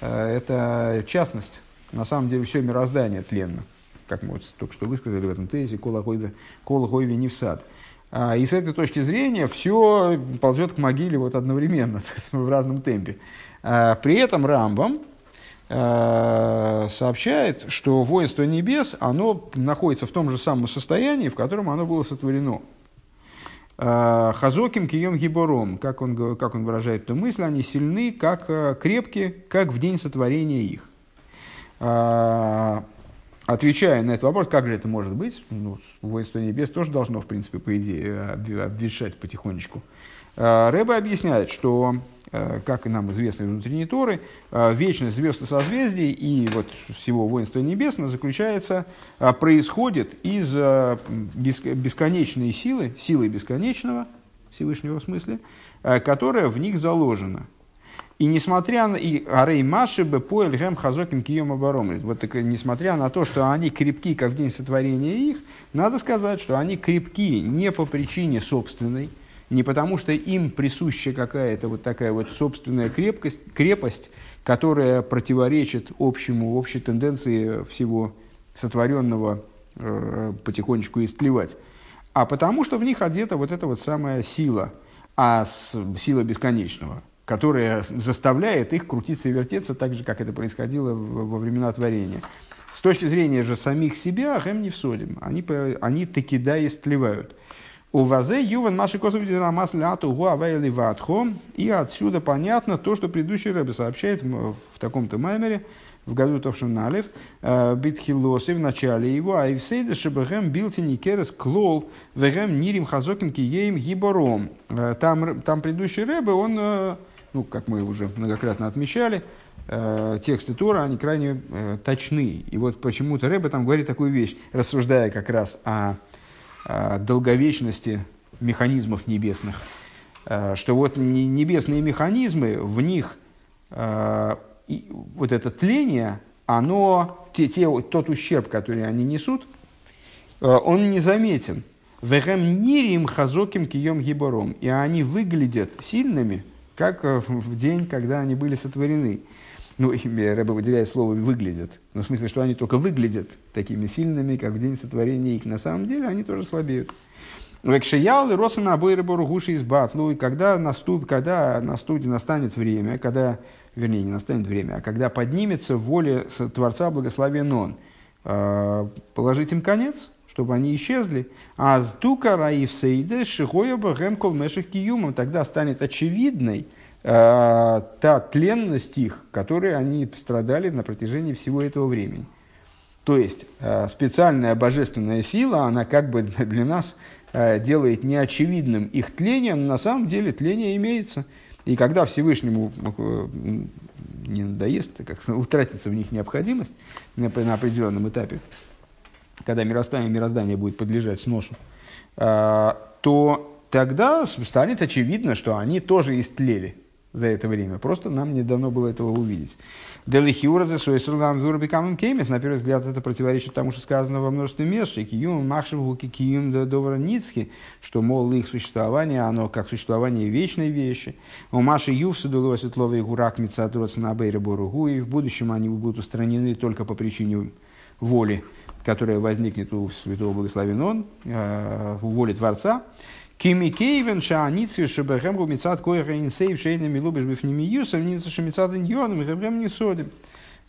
э, это частность. На самом деле все мироздание тленно, как мы вот только что высказали в этом тезисе, гойве не в сад. А, И с этой точки зрения все ползет к могиле вот одновременно, в разном темпе. А, При этом Рамбам э, сообщает, что воинство небес, оно находится в том же самом состоянии, в котором оно было сотворено. А, Хазоким кием гибором, как он, как он выражает эту мысль, они сильны, как э, крепки, как в день сотворения их. А, отвечая на этот вопрос, как же это может быть, ну, воинство небес тоже должно, в принципе, по идее, обветшать потихонечку. Э, Рэбе объясняет, что, э, как и нам известно из Торы, э, вечность звезд и созвездий и вот всего воинства небесного заключается, происходит из бесконечной силы, силы бесконечного, Всевышнего в смысле, которая в них заложена – и несмотря на... И Арей Маши бы по Эльгем Хазоким Кием обором. Вот так, несмотря на то, что они крепки, как в день сотворения их, надо сказать, что они крепки не по причине собственной, не потому что им присуща какая-то вот такая вот собственная крепкость, крепость, которая противоречит общему, общей тенденции всего сотворенного э, потихонечку истлевать, а потому что в них одета вот эта вот самая сила, а с, сила бесконечного – которая заставляет их крутиться и вертеться так же, как это происходило во времена творения. С точки зрения же самих себя, хэм не всодим. Они, они таки да истлевают. У вазе юван маши косов драмас ляту ватхо. И отсюда понятно то, что предыдущий рэбе сообщает в, таком-то маймере, в году Товшуналев, э, Битхилосы в начале его, а и всейда шебэгэм билтини керес клол вэгэм нирим хазоким киеем гибором. Э, там, там предыдущий рэбе, он э, ну, как мы уже многократно отмечали, тексты Тора, они крайне точны. И вот почему-то Рэбе там говорит такую вещь, рассуждая как раз о долговечности механизмов небесных, э, что вот небесные механизмы, в них э, вот это тление, оно, те, те, тот ущерб, который они несут, э, он незаметен. Вехем нирим хазоким кием гибором. И они выглядят сильными – как э, в день, когда они были сотворены. Ну, Рэбе выделяет слово «выглядят». Ну, в смысле, что они только выглядят такими сильными, как в день сотворения их. На самом деле они тоже слабеют. Векшиял и Росана обои Рыборгуши из Батлу, и когда, наступ, когда наступит, настанет время, когда, вернее, не настанет время, а когда поднимется воля Творца Благословен Он, э, положить им конец, чтобы они исчезли. А с дука раив сейде шихоеба гемкол меших киюмом. Тогда станет очевидной та тленность их, которой они страдали на протяжении всего этого времени. То есть э, специальная божественная сила, она как бы для нас э, делает неочевидным их тление, но на самом деле тление имеется. И когда Всевышнему э, не надоест, как утратится в них необходимость на, на определенном этапе, когда мироздание, мироздание будет подлежать сносу, то тогда станет очевидно, что они тоже истлели за это время. Просто нам не дано было этого увидеть. Делихиура за свой бекамом кеймес, на первый взгляд, это противоречит тому, что сказано во множестве мест, что киюм махшеву киюм довороницки, что, мол, их существование, оно как существование вечной вещи. У Маши Ювсу дуло светловый гурак мецатрос на бейре боругу, и в будущем они будут устранены только по причине воли которая возникнет у святого благословен он, э, в воле Творца. Кимикейвен шааници шебехемру мецад коеха инсейв шейнами лубиш бифними юсом ница шемицад иньоном не содим.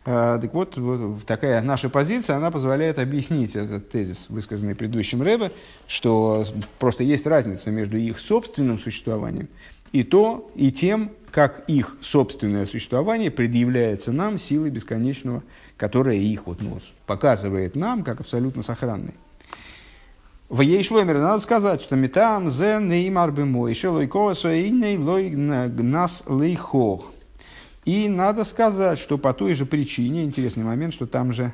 Э, так вот, такая наша позиция, она позволяет объяснить этот тезис, высказанный предыдущим Рэбе, что просто есть разница между их собственным существованием и то, и тем, как их собственное существование предъявляется нам силой бесконечного которая их вот, ну, показывает нам как абсолютно сохранный. В ей шломер надо сказать, что метам зе неймар бемой, шелой коасо и лой нас лейхох. И надо сказать, что по той же причине, интересный момент, что там же,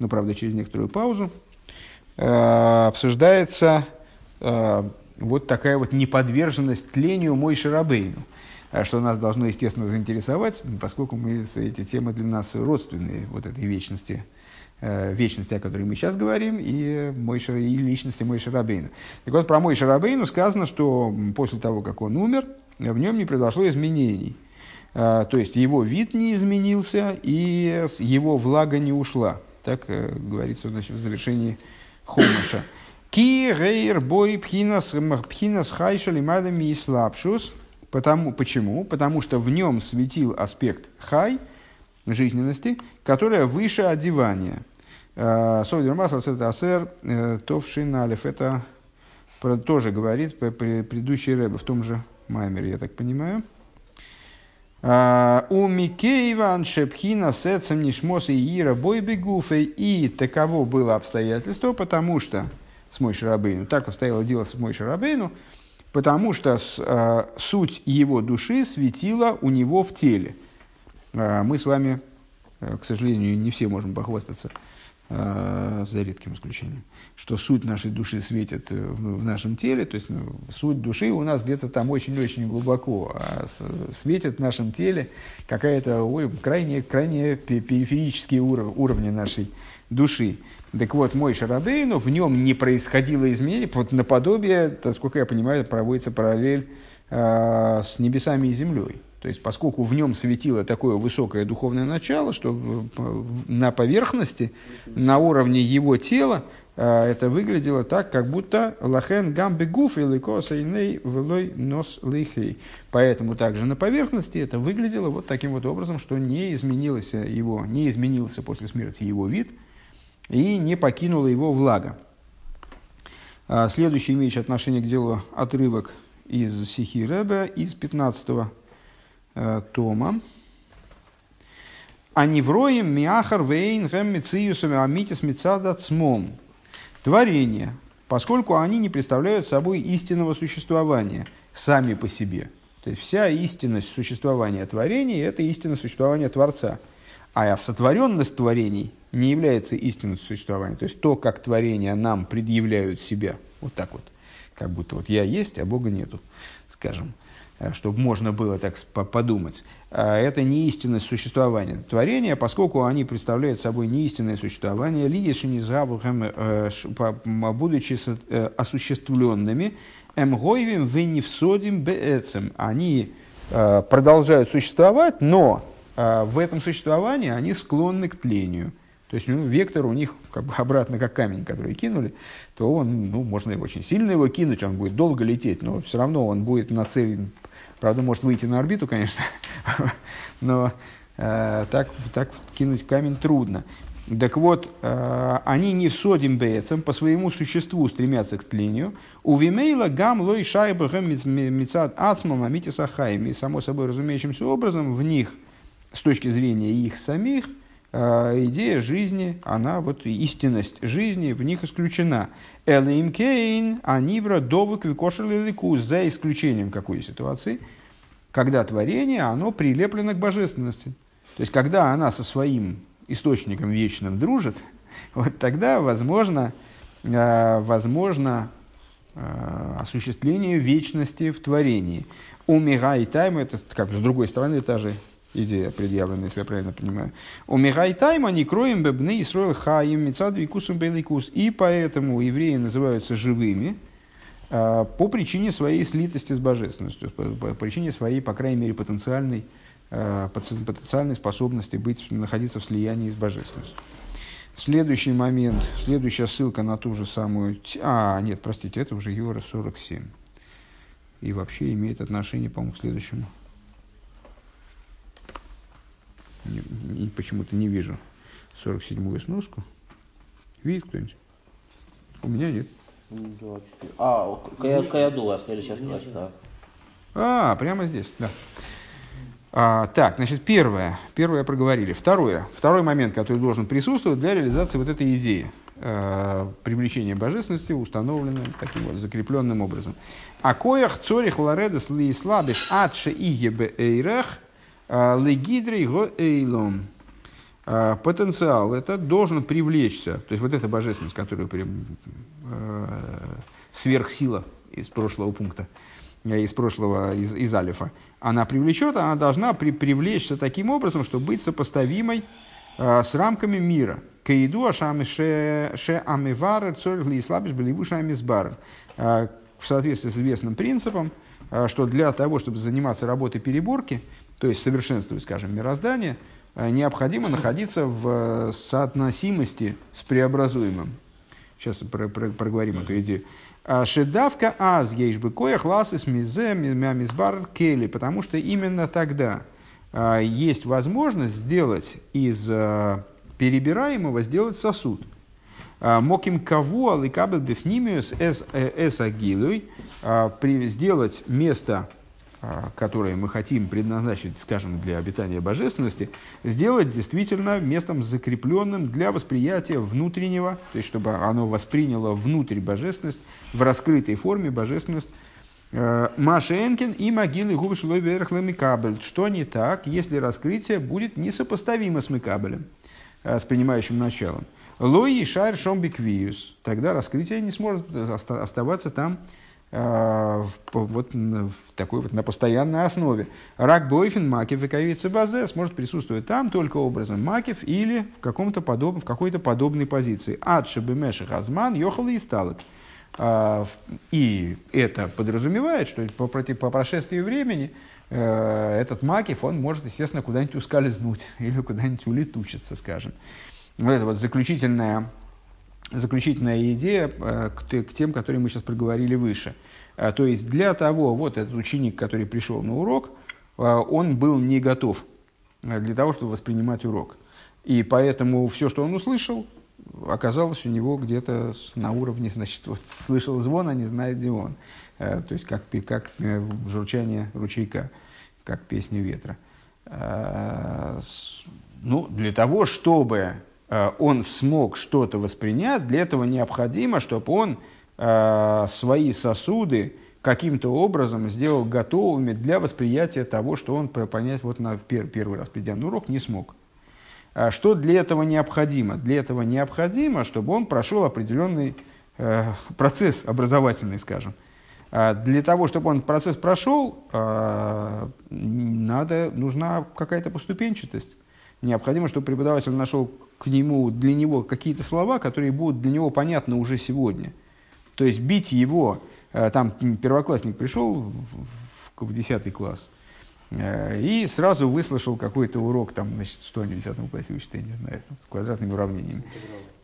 ну, правда, через некоторую паузу, э, обсуждается э, вот такая вот неподверженность тлению мой Шарабейну. А что нас должно, естественно, заинтересовать, поскольку мы, эти темы для нас родственные, вот этой вечности, вечности, о которой мы сейчас говорим, и, Мойша, и личности Мойши Рабейна. Так вот, про Мойши Рабейну сказано, что после того, как он умер, в нем не произошло изменений. А, то есть, его вид не изменился, и его влага не ушла. Так э, говорится значит, в завершении Хомаша. Ки рейр бой пхинас пхинас хайша лимадами и слабшус – Потому, почему? Потому что в нем светил аспект хай, жизненности, которая выше одевания. Э, Совдер Масл Асер э, Товшин Алиф. Это тоже говорит предыдущий рэб в том же Маймере, я так понимаю. А, У Микееван Шепхина Сецем Нишмос и Ира Бойбегуфей. И таково было обстоятельство, потому что с Мой Шарабейну, так обстояло дело с Мой Шарабейну, потому что суть его души светила у него в теле. Мы с вами, к сожалению, не все можем похвастаться, за редким исключением, что суть нашей души светит э, в, нашем теле, то есть ну, суть души у нас где-то там очень-очень глубоко, а светит в нашем теле какая-то ой, крайне, крайне пе- периферические уров, уровни нашей души. Так вот, мой Шарабейну, в нем не происходило изменений, вот наподобие, насколько я понимаю, проводится параллель э, с небесами и землей. То есть, поскольку в нем светило такое высокое духовное начало, что на поверхности, на уровне его тела, э, это выглядело так, как будто лахен гамбе гуф или косайней велой нос лихей. Поэтому также на поверхности это выглядело вот таким вот образом, что не изменилось его, не изменился после смерти его вид и не покинула его влага. А, Следующий имеющий отношение к делу отрывок из Сихи Ребе, из 15 э, тома. Аневроем миахар вейн гэм мициюсами амитис мицада цмом. Творения, поскольку они не представляют собой истинного существования сами по себе. То есть вся истинность существования творений – это истинное существование Творца. А сотворенность творений не является истинностью существования. То есть то, как творения нам предъявляют себя. Вот так вот. Как будто вот я есть, а Бога нету, скажем. Э, Чтобы можно было так подумать. А Это не истинность существования творения, поскольку они представляют собой не истинное существование, будучи осуществленными, эмгойвим веневсодим беэцем. Они э, продолжают существовать, но э, в этом существовании они склонны к тлению. То есть ну, вектор у них как бы обратно как камень, который кинули, то он, ну, можно его очень сильно его кинуть, он будет долго лететь, но все равно он будет нацелен, правда, может выйти на орбиту, конечно, но э, так, так кинуть камень трудно. Так вот, э, они не в содим бецем, по своему существу стремятся к тлению. У Вимейла гам лой шайба гэм мицад ацмам амитис ахаим. И само собой разумеющимся образом в них, с точки зрения их самих, идея жизни, она вот истинность жизни в них исключена. Элим кейн, анивра, довык, викошер лику, за исключением какой ситуации, когда творение, оно прилеплено к божественности. То есть, когда она со своим источником вечным дружит, вот тогда возможно, э, возможно э, осуществление вечности в творении. У Мигай Тайма, это как с другой стороны та же идея предъявлена, если я правильно понимаю. У Мигай Тайма не кроем бебны и строил хаим мецад викусом бейликус. И поэтому евреи называются живыми э, по причине своей слитости с божественностью, по, причине своей, по крайней мере, потенциальной, потен- потенциальной способности быть, находиться в слиянии с божественностью. Следующий момент, следующая ссылка на ту же самую... А, нет, простите, это уже Юра 47. И вообще имеет отношение, по-моему, к следующему. Не- не- почему-то не вижу 47-ю сноску. Видит кто-нибудь? У меня нет. А, Кая- Каядула, следующая строчка. А, прямо здесь, да. А, так, значит, первое. Первое проговорили. Второе. Второй момент, который должен присутствовать для реализации вот этой идеи. э, привлечения божественности, установленным таким вот закрепленным образом. А коях цорих ларедес ли слабиш адше игебе эйрех легидрей го эйлом. А, Потенциал это должен привлечься, то есть вот эта божественность, которую прям, э, сверхсила из прошлого пункта, э, из прошлого, из, из алифа, она привлечет, она должна при, привлечься таким образом, чтобы быть сопоставимой э, с рамками мира. Каиду ше амивар цорь ли слабиш беливу шамизбар. Э, В соответствии с известным принципом, что для того, чтобы заниматься работой переборки, то есть совершенствовать, скажем, мироздание, э, необходимо находиться в э, соотносимости с преобразуемым. Сейчас про- про- проговорим эту идею. А, Шедавка аз ейшбы коях ласыс мизе мизбар кели, потому что именно тогда а, есть возможность сделать из перебираемого сделать сосуд. Моким каву аликабел бифнимиус эс э, агилуй, сделать место которые мы хотим предназначить, скажем, для обитания божественности, сделать действительно местом закрепленным для восприятия внутреннего, то есть чтобы оно восприняло внутрь божественность, в раскрытой форме божественность, э, Маша Энкин и могилы Губы Шилой Верх Микабель. Что не так, если раскрытие будет несопоставимо с Микабелем, э, с принимающим началом? Лои Шайр Шомбиквиус. Тогда раскрытие не сможет оста- оставаться там в, вот, в такой вот на постоянной основе. Рак Бойфин, Макев и Кавица Базе сможет присутствовать там только образом Макев или в, каком-то подоб, в какой-то подобной позиции. Адши Бемеших Азман, Йохал и Сталок. А, И это подразумевает, что по, по прошествии времени э, этот Макев, он может, естественно, куда-нибудь ускользнуть или куда-нибудь улетучиться, скажем. Вот это вот заключительная, заключительная идея э, к, те- к тем, которые мы сейчас проговорили выше. А, То есть для того, вот этот ученик, который пришел на урок, а, он был не готов э, для того, чтобы воспринимать урок. И поэтому все, что он услышал, оказалось у него где-то на уровне, значит, вот, слышал звон, а не знает, где он. Э, То есть как, как э, журчание ручейка, как песня ветра. Э, Ну, для того, чтобы э, он смог что-то воспринять, для этого необходимо, чтобы он э, свои сосуды каким-то образом сделал готовыми для восприятия того, что он понять вот на пер- первый раз, придя на урок, не смог. А Что для этого необходимо? Для этого необходимо, чтобы он прошел определенный э, процесс образовательный, скажем. А Для того, чтобы он процесс прошел, надо, нужна какая-то поступенчатость. Необходимо, чтобы преподаватель нашел к нему, для него какие-то слова, которые будут для него понятны уже сегодня. То есть бить его, э, там первоклассник пришел в, в, в 10 класс, э, и сразу выслушал какой-то урок, там, значит, что они в 10 классе учат, я не знаю, там, с квадратными уравнениями.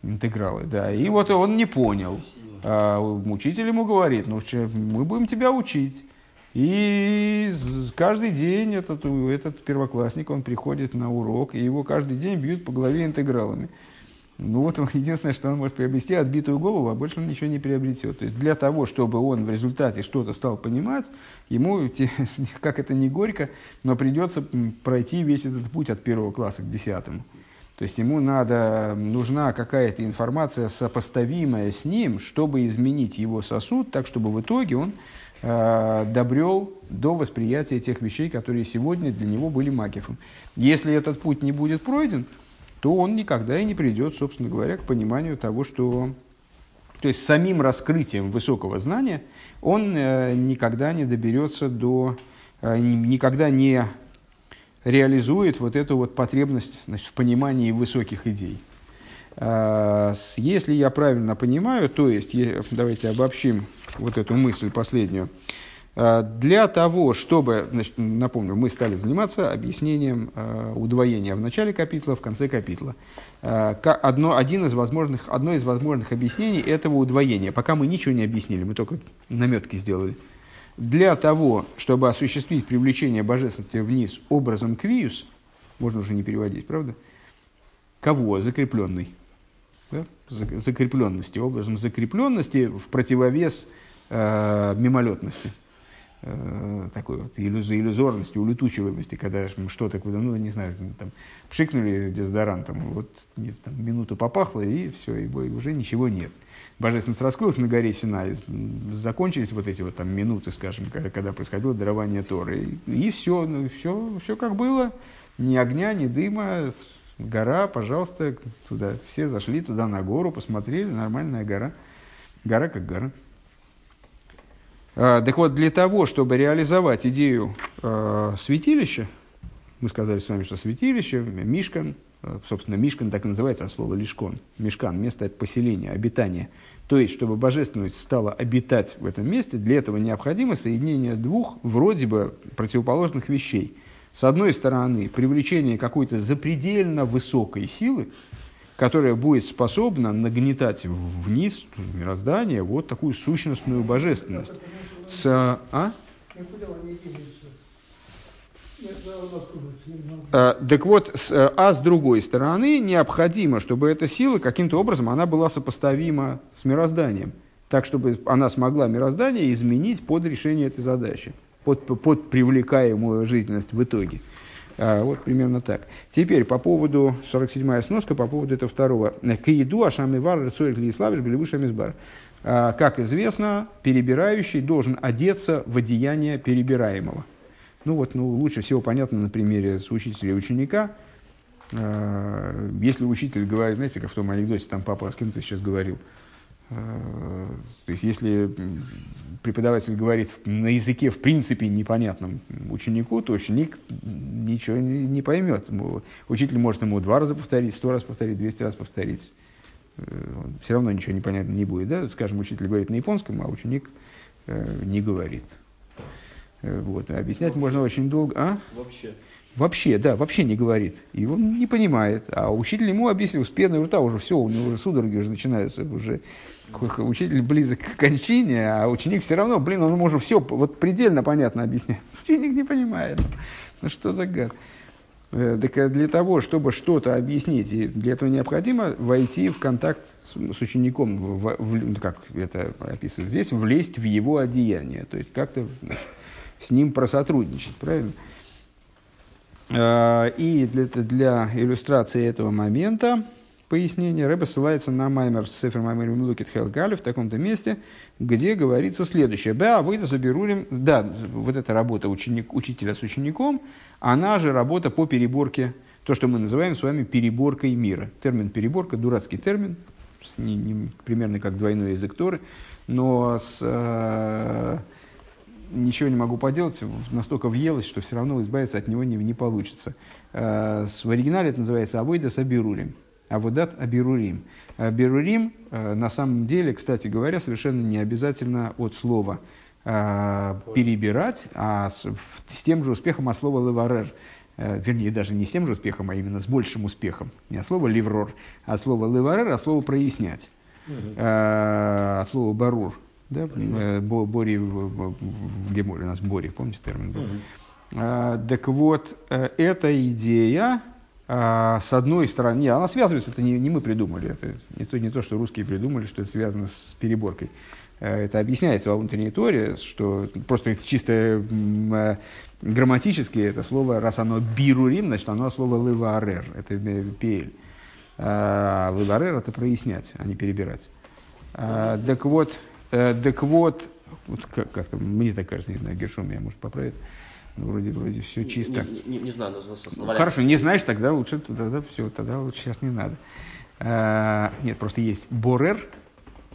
Интегралы, да. И вот он не понял. А учитель ему говорит, ну, мы будем тебя учить. И каждый день этот, этот первоклассник, он приходит на урок, и его каждый день бьют по голове интегралами. Ну вот он, единственное, что он может приобрести, отбитую голову, а больше он ничего не приобретет. То есть для того, чтобы он в результате что-то стал понимать, ему, как это не горько, но придется пройти весь этот путь от первого класса к десятому. То есть ему надо, нужна какая-то информация, сопоставимая с ним, чтобы изменить его сосуд, так чтобы в итоге он добрел до восприятия тех вещей, которые сегодня для него были макифом. Если этот путь не будет пройден, то он никогда и не придет, собственно говоря, к пониманию того, что... То есть самим раскрытием высокого знания он э, никогда не доберется до... э, ни- никогда не реализует вот эту вот потребность значит, в понимании высоких идей. Если я правильно понимаю, то есть, давайте обобщим вот эту мысль последнюю. А, Для того, чтобы, значит, напомню, мы стали заниматься объяснением а, удвоения в начале капитла, в конце капитла. А, Одно, один из возможных, одно из возможных объяснений этого удвоения. Пока мы ничего не объяснили, мы только наметки сделали. Для того, чтобы осуществить привлечение божественности вниз образом квиус, можно уже не переводить, правда? Кого? Закрепленный. Да? За- Закрепленности, образом закрепленности в противовес э, мимолетности. Э, такой вот иллюз- иллюзорности, улетучиваемости, когда что-то ну, не знаю, там, пшикнули дезодорантом, вот нет, там, минуту попахло, и все, и уже ничего нет. Божественность раскрылась на горе Синай, закончились вот эти вот там минуты, скажем, когда, когда происходило дарование Торы, и, все, ну, все, все как было, ни огня, ни дыма, гора, пожалуйста, туда, все зашли туда на гору, посмотрели, нормальная гора, гора как гора. А, Так вот, для того, чтобы реализовать идею э, святилища, мы сказали с вами, что святилище, Мишкан, э, собственно, Мишкан так и называется от слова Лишкон, Мишкан, место поселения, обитания. То есть, чтобы божественность стала обитать в этом месте, для этого необходимо соединение двух вроде бы противоположных вещей. С одной стороны, привлечение какой-то запредельно высокой силы, которая будет способна нагнетать вниз мироздание вот такую сущностную божественность. С, а? А, Так вот, с- а с другой стороны, необходимо, чтобы эта сила каким-то образом она была сопоставима с мирозданием. Так, чтобы она смогла мироздание изменить под решение этой задачи. Под, под привлекаемую жизненность в итоге. А, вот примерно так. Теперь по поводу 47-я сноска, по поводу этого второго. К еду ашамивар рецорик лиславиш белевушамизбар. Как известно, перебирающий должен одеться в одеяние перебираемого. Ну вот, ну, лучше всего понятно на примере с учителя и ученика. А, если учитель говорит, знаете, как в том анекдоте, там папа с кем-то сейчас говорил, а, то есть, если преподаватель говорит на языке, в принципе, непонятном ученику, то ученик ничего не, не поймет. Учитель может ему два раза повторить, сто раз повторить, двести раз повторить. Э, Все равно ничего непонятно не будет. Да? Скажем, учитель говорит на японском, а ученик э, не говорит. Э, вот. Объяснять вообще. можно очень долго. А? Вообще. Вообще, да, вообще не говорит. И он не понимает. А учитель ему объяснил с пеной рта уже все, у него уже судороги уже начинаются. Уже учитель близок к кончине, а ученик все равно, блин, он может все вот предельно понятно объяснять. Ученик не понимает. Ну что за гад? Э, так для того, чтобы что-то объяснить, и для этого необходимо войти в контакт с, учеником, в, в, ну, как это описывается здесь, влезть в его одеяние, то есть как-то с ним просотрудничать, правильно? Э, и для, для иллюстрации этого момента, пояснения, Рэбе ссылается на Маймер Сефер Маймер Милукит Хелгали в таком-то месте, где говорится следующее. Да, выйду заберу, да, вот эта работа ученик, учителя с учеником, она же работа по переборке, то, что мы называем с вами переборкой мира. Термин переборка, дурацкий термин, не, не, примерно как двойной язык Торы, но с, э, ничего не могу поделать, настолько въелось, что все равно избавиться от него не, не получится. Э, в оригинале это называется «Авойда сабирулим». «Аводат абирурим». Абирурим, э, на самом деле, кстати говоря, совершенно не обязательно от слова э, «перебирать», а с, с тем же успехом от слова «леварер». Вернее, даже не с тем же успехом, а именно с большим успехом. Не от слова «ливрор», а от слова «леварер», а слово «прояснять». Угу. От слова «барур». Да, Бо, Бори в, в Геморе, у нас Бори, помните термин был? Угу. Так вот, эта идея, с одной стороны, не, она связывается, это не, не мы придумали, это не то, не то, что русские придумали, что это связано с переборкой. Это объясняется во внутренней торе, что просто чисто грамматически это слово, раз оно бирурим, значит оно слово лыварер, это пель. А лыварер это прояснять, а не перебирать. А, так вот, Э, так вот, вот как, как мне так кажется, не знаю, Гершом меня может поправить. Ну, вроде, вроде все чисто. Не, не, не знаю, ну, Хорошо, не знаешь, тогда лучше, тогда все, тогда лучше сейчас не надо. А, нет, просто есть борер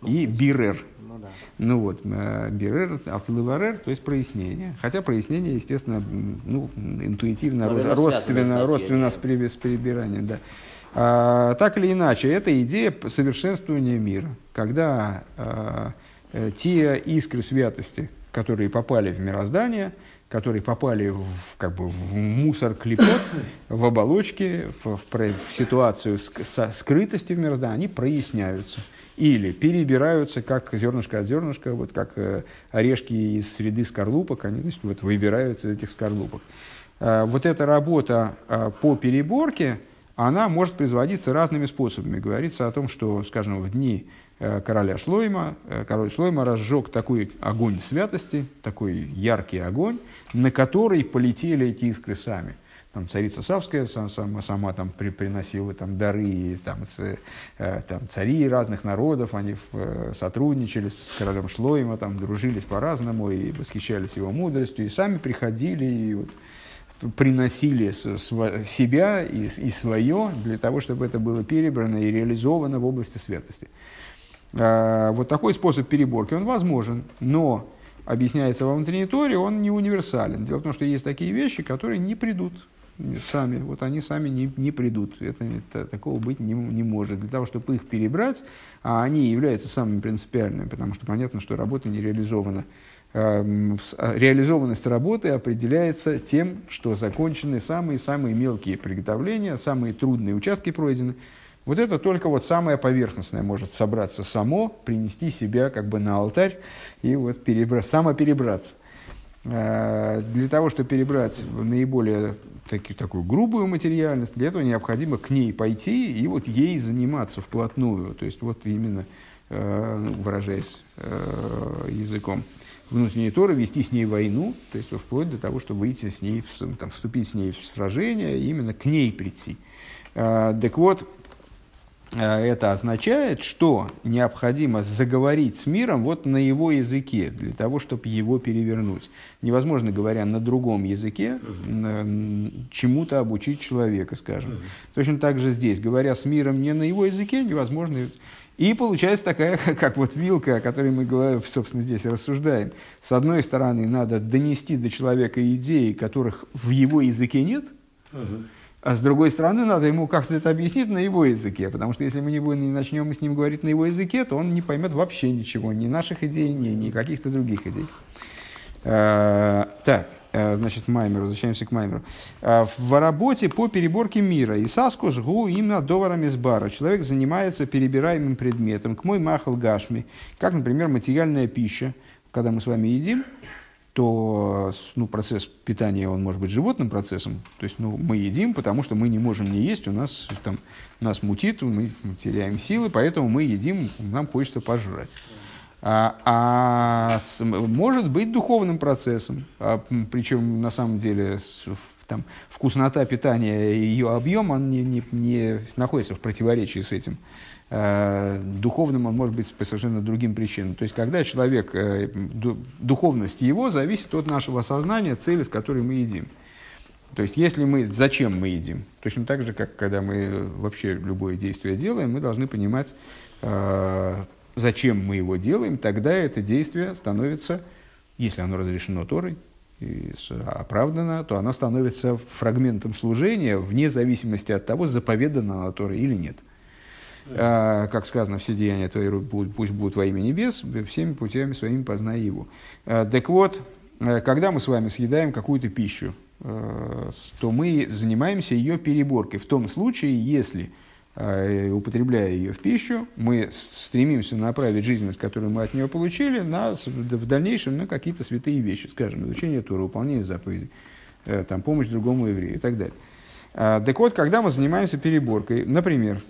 ну, и бирер. Ну, да. ну вот, э, бирер, автолыварер, то есть прояснение. Хотя прояснение, естественно, ну, интуитивно, Но родственно, родственно с, при, с перебиранием. Да. А, так или иначе, это идея совершенствования мира. Когда а, Э, те искры святости, которые попали в мироздание, которые попали в, как бы, в мусор клепот, в оболочке, в, в, в ситуацию ск- скрытости в мироздании, они проясняются. Или перебираются, как зернышко от зернышка, вот как э, орешки из среды скорлупок, они значит, вот, выбираются из этих скорлупок. Э, вот эта работа э, по переборке, она может производиться разными способами. Говорится о том, что, скажем, в дни Э, короля Шлойма. Э, король Шлойма разжег такой огонь святости, такой яркий огонь, на который полетели эти искры сами. Там царица Савская сама, сама там при, приносила там, дары, там, с, э, там, цари разных народов, они сотрудничали с королем Шлойма, там, дружились по-разному и восхищались его мудростью, и сами приходили и вот, приносили себя и, и свое для того, чтобы это было перебрано и реализовано в области святости. Э, вот такой способ переборки, он возможен, но, объясняется во внутренней торе, он не универсален. Дело в том, что есть такие вещи, которые не придут сами, вот они сами не, не придут. Это, это, такого быть не, не может. Для того, чтобы их перебрать, а они являются самыми принципиальными, потому что понятно, что работа не реализована. Эм, а, реализованность работы определяется тем, что закончены самые-самые мелкие приготовления, самые трудные участки пройдены. Вот это только вот самое поверхностное может собраться само, принести себя как бы на алтарь и вот перебра- самоперебраться. А, для того, чтобы перебрать наиболее таки, такую грубую материальность, для этого необходимо к ней пойти и вот ей заниматься вплотную. То есть вот именно э, ну, выражаясь э, языком внутренней Торы, вести с ней войну, то есть вплоть до того, чтобы выйти с ней, там, вступить с ней в сражение, именно к ней прийти. Э, Так вот, э, это означает, что необходимо заговорить с миром вот на его языке, для того, чтобы его перевернуть. Невозможно, говоря на другом языке, н- чему-то обучить человека, скажем. Точно так же здесь, говоря с миром не на его языке, невозможно. И получается такая, как вот вилка, о которой мы, собственно, здесь рассуждаем. С одной стороны, надо донести до человека идеи, которых в его языке нет, а с другой стороны, надо ему как-то это объяснить на его языке, потому что если мы не, будем, не начнем с ним говорить на его языке, то он не поймет вообще ничего, ни наших идей, ни, ни каких-то других идей. Э, Так, э, значит, Маймер, возвращаемся к Маймеру. Э, В работе по переборке мира Исаску сгу именно доварами с бара. Человек занимается перебираемым предметом, к мой махал гашми, как, например, материальная пища. Когда мы с вами едим, то ну, процесс питания, он может быть животным процессом. То есть ну, мы едим, потому что мы не можем не есть, у нас, там, нас мутит, мы теряем силы, поэтому мы едим, нам хочется пожрать. А, а с- может быть духовным процессом, а, причем на самом деле там, вкуснота питания и ее объем он не, не, не находится в противоречии с этим. А, духовным он может быть по совершенно другим причинам. То есть, когда человек, э, ду- духовность его зависит от нашего сознания, цели, с которой мы едим. То есть, если мы, зачем мы едим? Точно так же, как когда мы вообще любое действие делаем, мы должны понимать, э, зачем мы его делаем, тогда это действие становится, если оно разрешено Торой, и оправдано, то оно становится фрагментом служения вне зависимости от того, заповедано оно Торой или нет. А, как сказано, все деяния твои пусть будут во имя небес, всеми путями своими познай его. А, так вот, э, когда мы с вами съедаем какую-то пищу, то мы занимаемся ее переборкой. В том случае, если, э, употребляя ее в пищу, мы стремимся направить жизненность, которую мы от нее получили, на, в дальнейшем на какие-то святые вещи, скажем, изучение Тора, выполнение заповедей, э, там, помощь другому еврею и так далее. А, Так вот, когда мы занимаемся переборкой, например,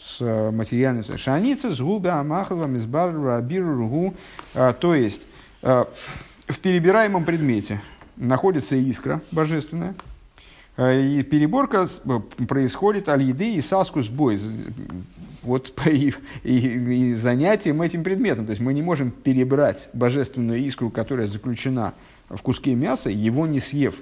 с э, материальностью, шаница, згуба, амахова, мизбар, рабиру, ругу, а, то есть э, в перебираемом предмете находится искра божественная, э, и переборка происходит аль еды и саску сбой, з- вот и, и- и занятием этим предметом. То есть мы не можем перебрать божественную искру, которая заключена в куске мяса, его не съев.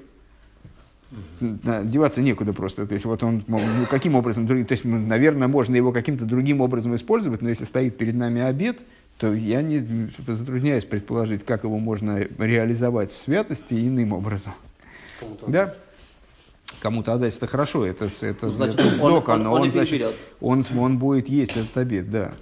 Деваться некуда просто. То есть, вот он, ну, каким образом, то есть, ну, наверное, можно его каким-то другим образом использовать, но если стоит перед нами обед, то я не затрудняюсь предположить, как его можно реализовать в святости иным образом. Да? Кому-то отдать это хорошо, это, это, Ну, значит, это он- сдока, он- но он и значит, он, он будет есть этот обед, да.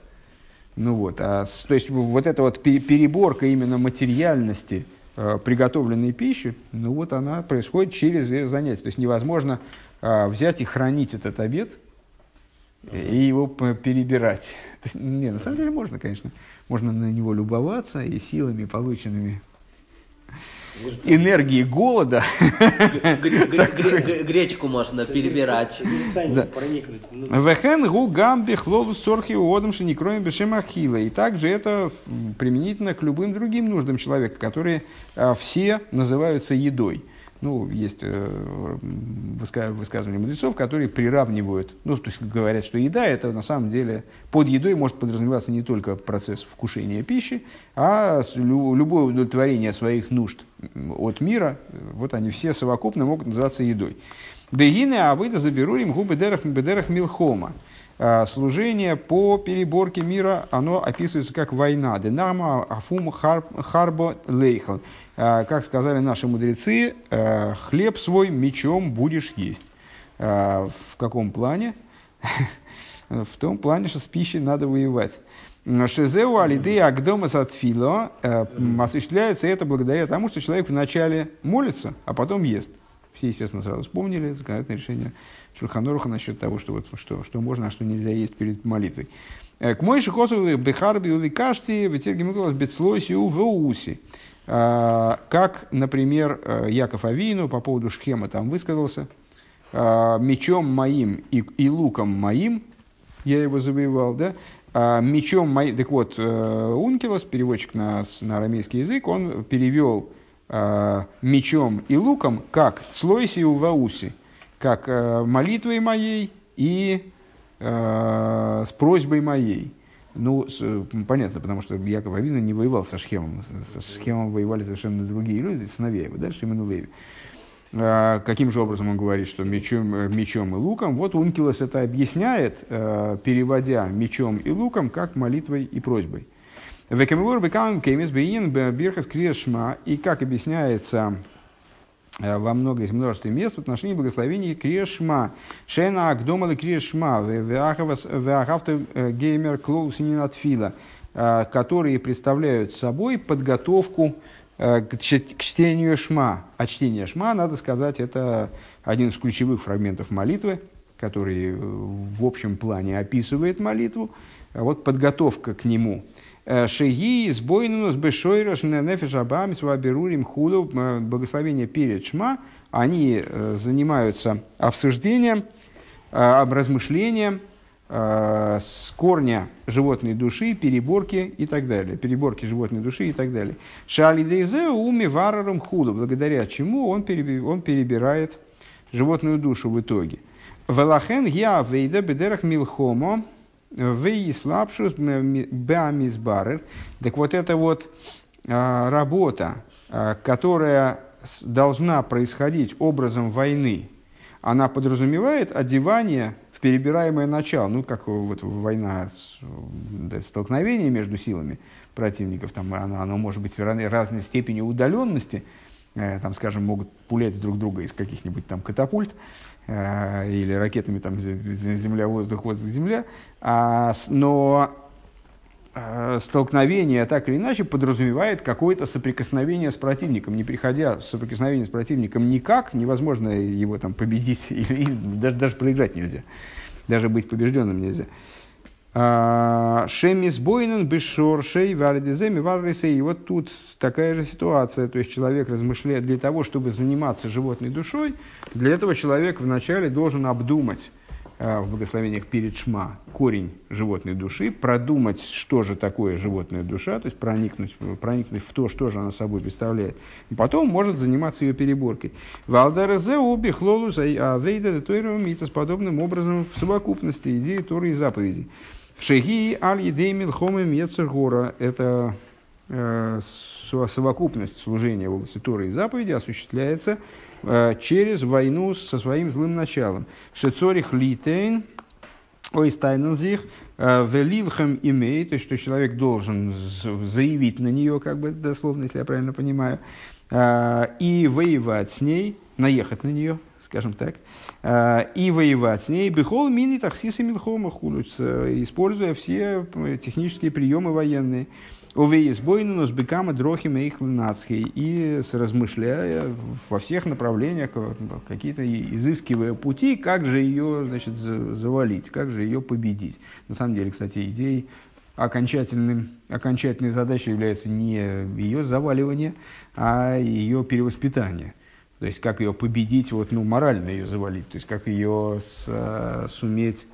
Ну вот, а, то есть вот эта вот пе- переборка именно материальности приготовленной пищи, ну вот она происходит через занятие. То есть невозможно а, взять и хранить этот обед и его перебирать. То есть, не, на самом деле можно, конечно. Можно на него любоваться и силами, полученными энергии голода, Гре- гре- гре- гре- Гречку можно перебирать. Вехен гу гамби хлолу сорхи уодом шиникроем бешем ахила. И также это применительно к любым другим нуждам человека, которые а, все называются едой. Ну, есть э, высказывания мудрецов, которые приравнивают, ну, то есть говорят, что еда это на самом деле под едой может подразумеваться не только процесс вкушения пищи, а любое удовлетворение своих нужд от мира, вот они все совокупно могут называться едой. Дегины авыда заберу им губы дерах милхома. А, Служение по переборке мира, оно описывается как война. Денама афум хар- харбо лейхл. А, Как сказали наши мудрецы, а, хлеб свой мечом будешь есть. В каком плане? В том плане, что с пищей надо воевать. Шизеу алиды агдома сатфило осуществляется это благодаря тому, что человек вначале молится, а потом ест. Все, естественно, сразу вспомнили законодательное решение Шульханоруха насчет того, что, вот, что, что можно, а что нельзя есть перед молитвой. Э, К мой шихосу бехарби увикашти ветергимикулас бецлойсию веуси. Э, Как, например, э, Яков Авину по поводу Шхема там высказался. «Э, Мечом моим и, и луком моим я его завоевал, да? Мечом моим, так вот, Ункилос, переводчик на, на арамейский язык, он перевел мечом и луком как «цлойси у вауси», как э, молитвой моей и э, с просьбой моей. Ну, с- э, понятно, потому что Яков Авина не воевал со Шхемом. Со Шхемом воевали совершенно другие люди, сыновья его, да, Шимон Леви. А, Каким же образом он говорит, что мечом, э, мечом и луком? Вот Ункилос это объясняет, э, переводя мечом и луком, как молитвой и просьбой. Векамур бекам кемис бейнин бирхас. И как объясняется э, во много, из мест в отношении благословений Криешма. Шена Агдома ли Криешма, Веахавта Геймер Клоусинин Атфила, э, которые представляют собой подготовку э, к чт- к чтению Шма. А чтение Шма, надо сказать, это один из ключевых фрагментов молитвы, который э, в общем плане описывает молитву. А вот подготовка к нему. Э, Шеги, сбойнунус, бешойраш, нефеш абамис, ваберурим, худу, э, благословение перед шма, они э, занимаются обсуждением, об- размышлением с корня животной души, переборки и так далее. Переборки животной души и так далее. Шалидейзе уми вараром худу, благодаря чему он, он перебирает животную душу в итоге. Велахен я вейда бедерах милхомо вейслапшус беамизбарер. Так вот это вот а, работа, а, которая должна происходить образом войны, она подразумевает одевание в перебираемое начало, ну, как вот война, да, столкновение между силами противников, там оно, оно может быть в разной- степени удаленности, Э, там, скажем, могут пулять друг друга из каких-нибудь там катапульт или ракетами там зе- зе- земля-воздух, воздух-земля, А но э, столкновение так или иначе подразумевает какое-то соприкосновение с противником. Не приходя в соприкосновение с противником никак, невозможно его там победить или, или даже, даже проиграть нельзя. Даже быть побежденным нельзя. Шемис бойнен бешоршей вардиземи варрисей. И вот тут такая же ситуация. То есть человек размышляет для того, чтобы заниматься животной душой, для этого человек вначале должен обдумать а, в благословениях перед Шма корень животной души, продумать, что же такое животная душа, то есть проникнуть, проникнуть в то, что же она собой представляет. И потом может заниматься ее переборкой. Валдарезе оби хлолу авейда с подобным образом в совокупности идеи Торы и заповедей. Шеги аль едеймил хомем ецергора – это э, со- совокупность служения в области Торы и заповеди осуществляется э, через войну со своим злым началом. Шецорих литейн, ой стайнензих, велилхем имеет, то есть, что человек должен заявить на нее, как бы дословно, если я правильно понимаю, э, и воевать с ней, наехать на нее, скажем так, э, и воевать с ней, бихол мини таксисы милхома хулюц, э, используя все э, технические приемы военные. Увеизбойнус бекама дрохима их нацхей. И с- размышляя во всех направлениях, какие-то изыскивая пути, как же ее значит, за- завалить, как же ее победить. На самом деле, кстати, идеей окончательным, окончательной задачей является не ее заваливание, а ее перевоспитание. То есть, как ее победить, вот, ну, морально ее завалить, то есть, как ее с- э, суметь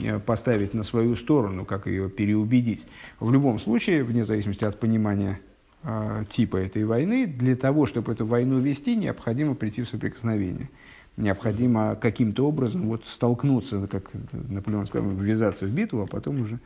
э, поставить на свою сторону, как ее переубедить. В любом случае, вне зависимости от понимания э, типа этой войны, для того, чтобы эту войну вести, необходимо прийти в соприкосновение. Необходимо каким-то образом вот, столкнуться, как Наполеон сказал, ввязаться в битву, а потом уже